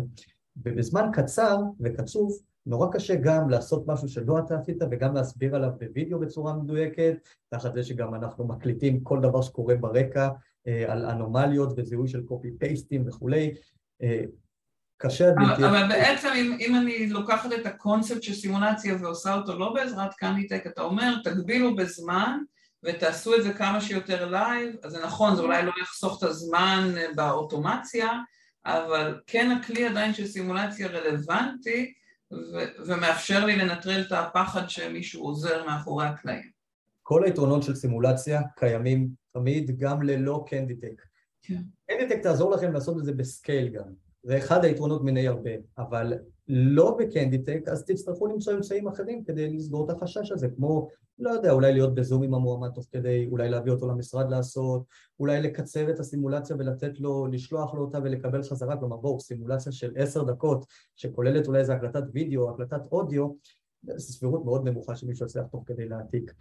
ובזמן קצר וקצוב נורא קשה גם לעשות משהו שלא אתה עשית וגם להסביר עליו בווידאו בצורה מדויקת, תחת זה שגם אנחנו מקליטים כל דבר שקורה ברקע אה, על אנומליות וזיהוי של copy paste ים וכולי. אה, קשה עד בלתי... אבל בעצם אם, אם אני לוקחת את הקונספט של סימולציה ועושה אותו לא בעזרת קנדיטק, אתה אומר תגבילו בזמן ותעשו את זה כמה שיותר live, אז זה נכון, זה אולי לא יחסוך את הזמן אה, באוטומציה, אבל כן הכלי עדיין של סימולציה רלוונטי ו- ומאפשר לי לנטרל את הפחד שמישהו עוזר מאחורי הקלעים. כל היתרונות של סימולציה קיימים תמיד גם ללא קנדיטק. כן. קנדיטק תעזור לכם לעשות את זה ב scale גם. זה אחד היתרונות מני הרבה, אבל לא בקנדיטק, אז תצטרכו למצוא אמצעים אחרים כדי לסגור את החשש הזה, כמו, לא יודע, אולי להיות בזום עם המועמד תוך כדי, אולי להביא אותו למשרד לעשות, אולי לקצר את הסימולציה ולתת לו, לשלוח לו אותה ולקבל חזרה, כלומר בואו, סימולציה של עשר דקות, שכוללת אולי איזה הקלטת וידאו, הקלטת אודיו, זו סבירות מאוד נמוכה שמישהו יצליח תוך כדי להעתיק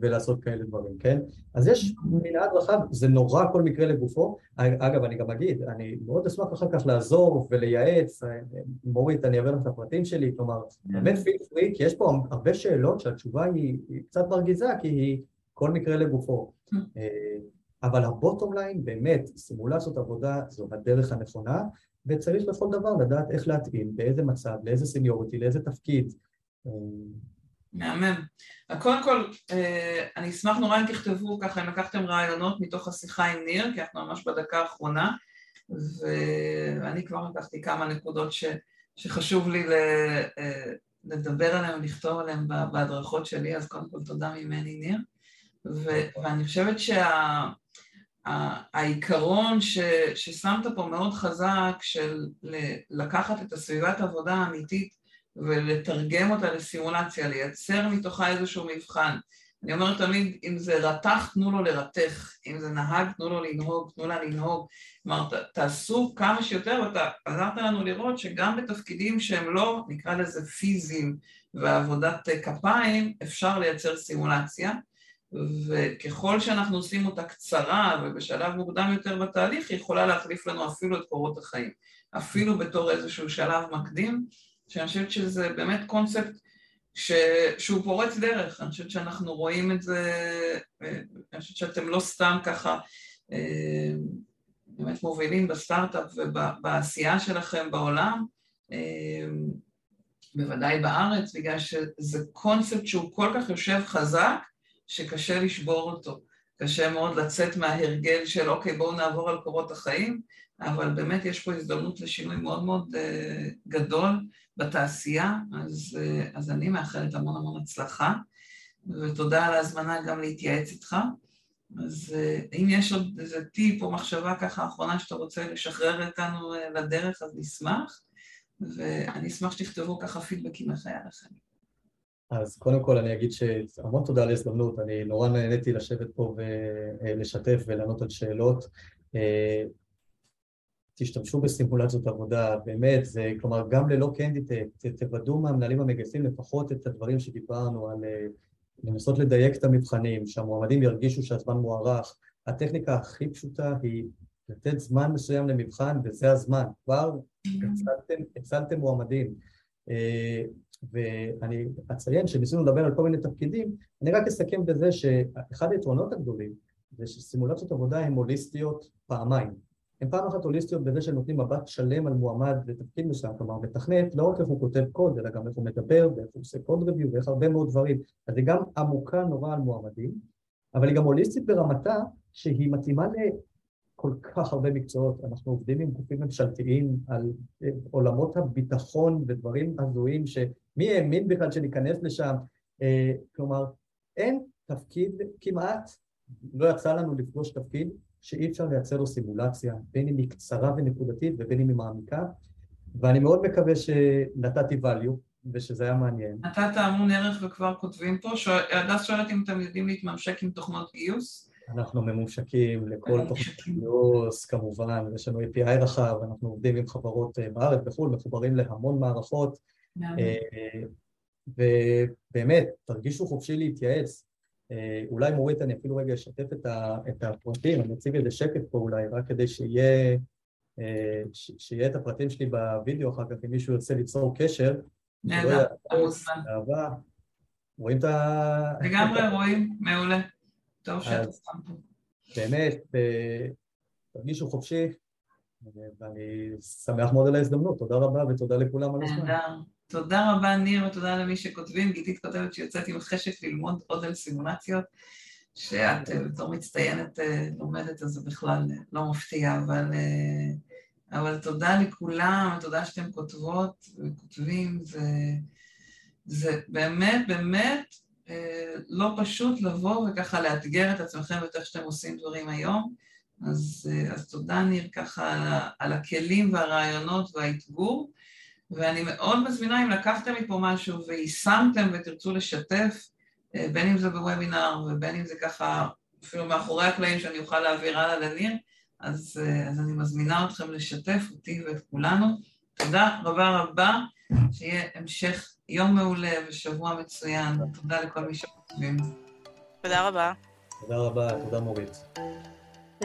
ולעשות כאלה דברים, כן? אז יש מנעד רחב, זה נורא כל מקרה לגופו. אגב, אני גם אגיד, אני מאוד אשמח אחר כך לעזור ולייעץ, אה, מורית, אני אעביר לך את הפרטים שלי, כלומר, באמת פיל פרי, כי יש פה הרבה שאלות שהתשובה היא, היא קצת מרגיזה, כי היא כל מקרה לגופו. אבל הבוטום ליין, באמת, סימולציות עבודה זו הדרך הנכונה, וצריך לכל דבר לדעת איך להתאים, באיזה מצב, לאיזה סניוריטי, לאיזה תפקיד. מהמם. קודם כל, אה, אני אשמח נורא אם תכתבו ככה, אם לקחתם רעיונות מתוך השיחה עם ניר, כי אנחנו ממש בדקה האחרונה, ואני כבר לקחתי כמה נקודות ש, שחשוב לי אה, לדבר עליהן ולכתוב עליהן בהדרכות שלי, אז קודם כל תודה ממני ניר. ו, ואני חושבת שהעיקרון שה, ששמת פה מאוד חזק של לקחת את הסביבת עבודה האמיתית ולתרגם אותה לסימולציה, לייצר מתוכה איזשהו מבחן. אני אומרת תמיד, אם זה רתח, תנו לו לרתך, אם זה נהג, תנו לו לנהוג, תנו לה לנהוג. כלומר, תעשו כמה שיותר, ואתה עזרת לנו לראות שגם בתפקידים שהם לא, נקרא לזה פיזיים ועבודת כפיים, אפשר לייצר סימולציה, וככל שאנחנו עושים אותה קצרה ובשלב מוקדם יותר בתהליך, היא יכולה להחליף לנו אפילו את קורות החיים, אפילו בתור איזשהו שלב מקדים. שאני חושבת שזה באמת קונספט ש... שהוא פורץ דרך, אני חושבת שאנחנו רואים את זה, אני חושבת שאתם לא סתם ככה אה, באמת מובילים בסטארט-אפ ובעשייה שלכם בעולם, אה, בוודאי בארץ, בגלל שזה קונספט שהוא כל כך יושב חזק, שקשה לשבור אותו. קשה מאוד לצאת מההרגל של אוקיי, בואו נעבור על קורות החיים, אבל באמת יש פה הזדמנות לשינוי מאוד מאוד uh, גדול בתעשייה, אז, uh, אז אני מאחלת המון המון הצלחה, ותודה על ההזמנה גם להתייעץ איתך. אז uh, אם יש עוד איזה טיפ או מחשבה ככה אחרונה שאתה רוצה לשחרר אותנו uh, לדרך, אז נשמח, ואני אשמח שתכתבו ככה פידבקים איך היה. אז קודם כל אני אגיד שהמון תודה על ההזדמנות, אני נורא נהניתי לשבת פה ולשתף ולענות על שאלות. תשתמשו בסימולציות עבודה, באמת, זה, כלומר, גם ללא קנדיטק, תוודאו מהמנהלים המגייסים לפחות את הדברים שדיברנו על אה, לנסות לדייק את המבחנים, שהמועמדים ירגישו שהזמן מוארך. הטכניקה הכי פשוטה היא לתת זמן מסוים למבחן, וזה הזמן. כבר הצלתם, הצלתם מועמדים. ואני אציין שניסינו לדבר על כל מיני תפקידים, אני רק אסכם בזה שאחד היתרונות הגדולים זה שסימולציות עבודה הן הוליסטיות פעמיים. הן פעם אחת הוליסטיות בזה שהם נותנים מבט שלם על מועמד לתפקיד מסוים, כלומר מתכנת לא רק איך הוא כותב קוד, אלא גם איך הוא מדבר ואיך הוא עושה קוד רביו ואיך הרבה מאוד דברים. אז היא גם עמוקה נורא על מועמדים, אבל היא גם הוליסטית ברמתה שהיא מתאימה לכל כך הרבה מקצועות. אנחנו עובדים עם גופים ממשלתיים על אה, עולמות הביטחון ודברים הזויים שמי האמין בכלל שניכנס לשם. אה, כלומר, אין תפקיד כמעט, לא יצא לנו לפגוש תפקיד שאי אפשר לייצר לו סימולציה, בין אם היא קצרה ונקודתית ובין אם היא מעמיקה, ואני מאוד מקווה שנתתי value ושזה היה מעניין. נתת המון ערך וכבר כותבים פה. הדס שואלת אם אתם יודעים להתממשק עם תוכנות גיוס? אנחנו ממומשקים לכל תוכנות גיוס, כמובן, יש לנו API רחב, אנחנו עובדים עם חברות אה, בארץ בחו"ל, מחוברים להמון מערכות, ובאמת, תרגישו חופשי להתייעץ, אה, אולי מורית אני אפילו רגע אשתף את הפרטים, אני אציג איזה שקט פה אולי, רק כדי שיהיה, אה, שיהיה את הפרטים שלי בווידאו אחר כך, אם מישהו ירצה ליצור קשר. נהדר, אהבה. רואים את ה... לגמרי רואים, מעולה. טוב שאתה שם פה. באמת, אה, תרגישו חופשי, ואני שמח מאוד על ההזדמנות. תודה רבה ותודה לכולם על הזמן. נהדר. תודה רבה ניר ותודה למי שכותבים, גיתית כותבת שיוצאת עם חשק ללמוד עוד על סימולציות, שאת אה, בתור מצטיינת אה, לומדת אז זה בכלל אה, לא מפתיע, אבל, אבל תודה לכולם, תודה שאתם כותבות וכותבים, זה, זה באמת באמת לא פשוט לבוא וככה לאתגר את עצמכם ואת איך שאתם עושים דברים היום, אז, אז תודה ניר ככה על, על הכלים והרעיונות והאתגור. ואני מאוד מזמינה אם לקחתם מפה משהו ויישמתם ותרצו לשתף, אה, בין אם זה בוובינר ובין אם זה ככה אפילו מאחורי הקלעים שאני אוכל להעביר הלאה לניר, אז, אה, אז אני מזמינה אתכם לשתף אותי ואת כולנו. תודה רבה רבה, שיהיה המשך יום מעולה ושבוע מצוין. תודה לכל מי שכותבים. תודה רבה. תודה רבה, תודה מורית.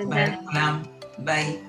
ביי לכולם, ביי.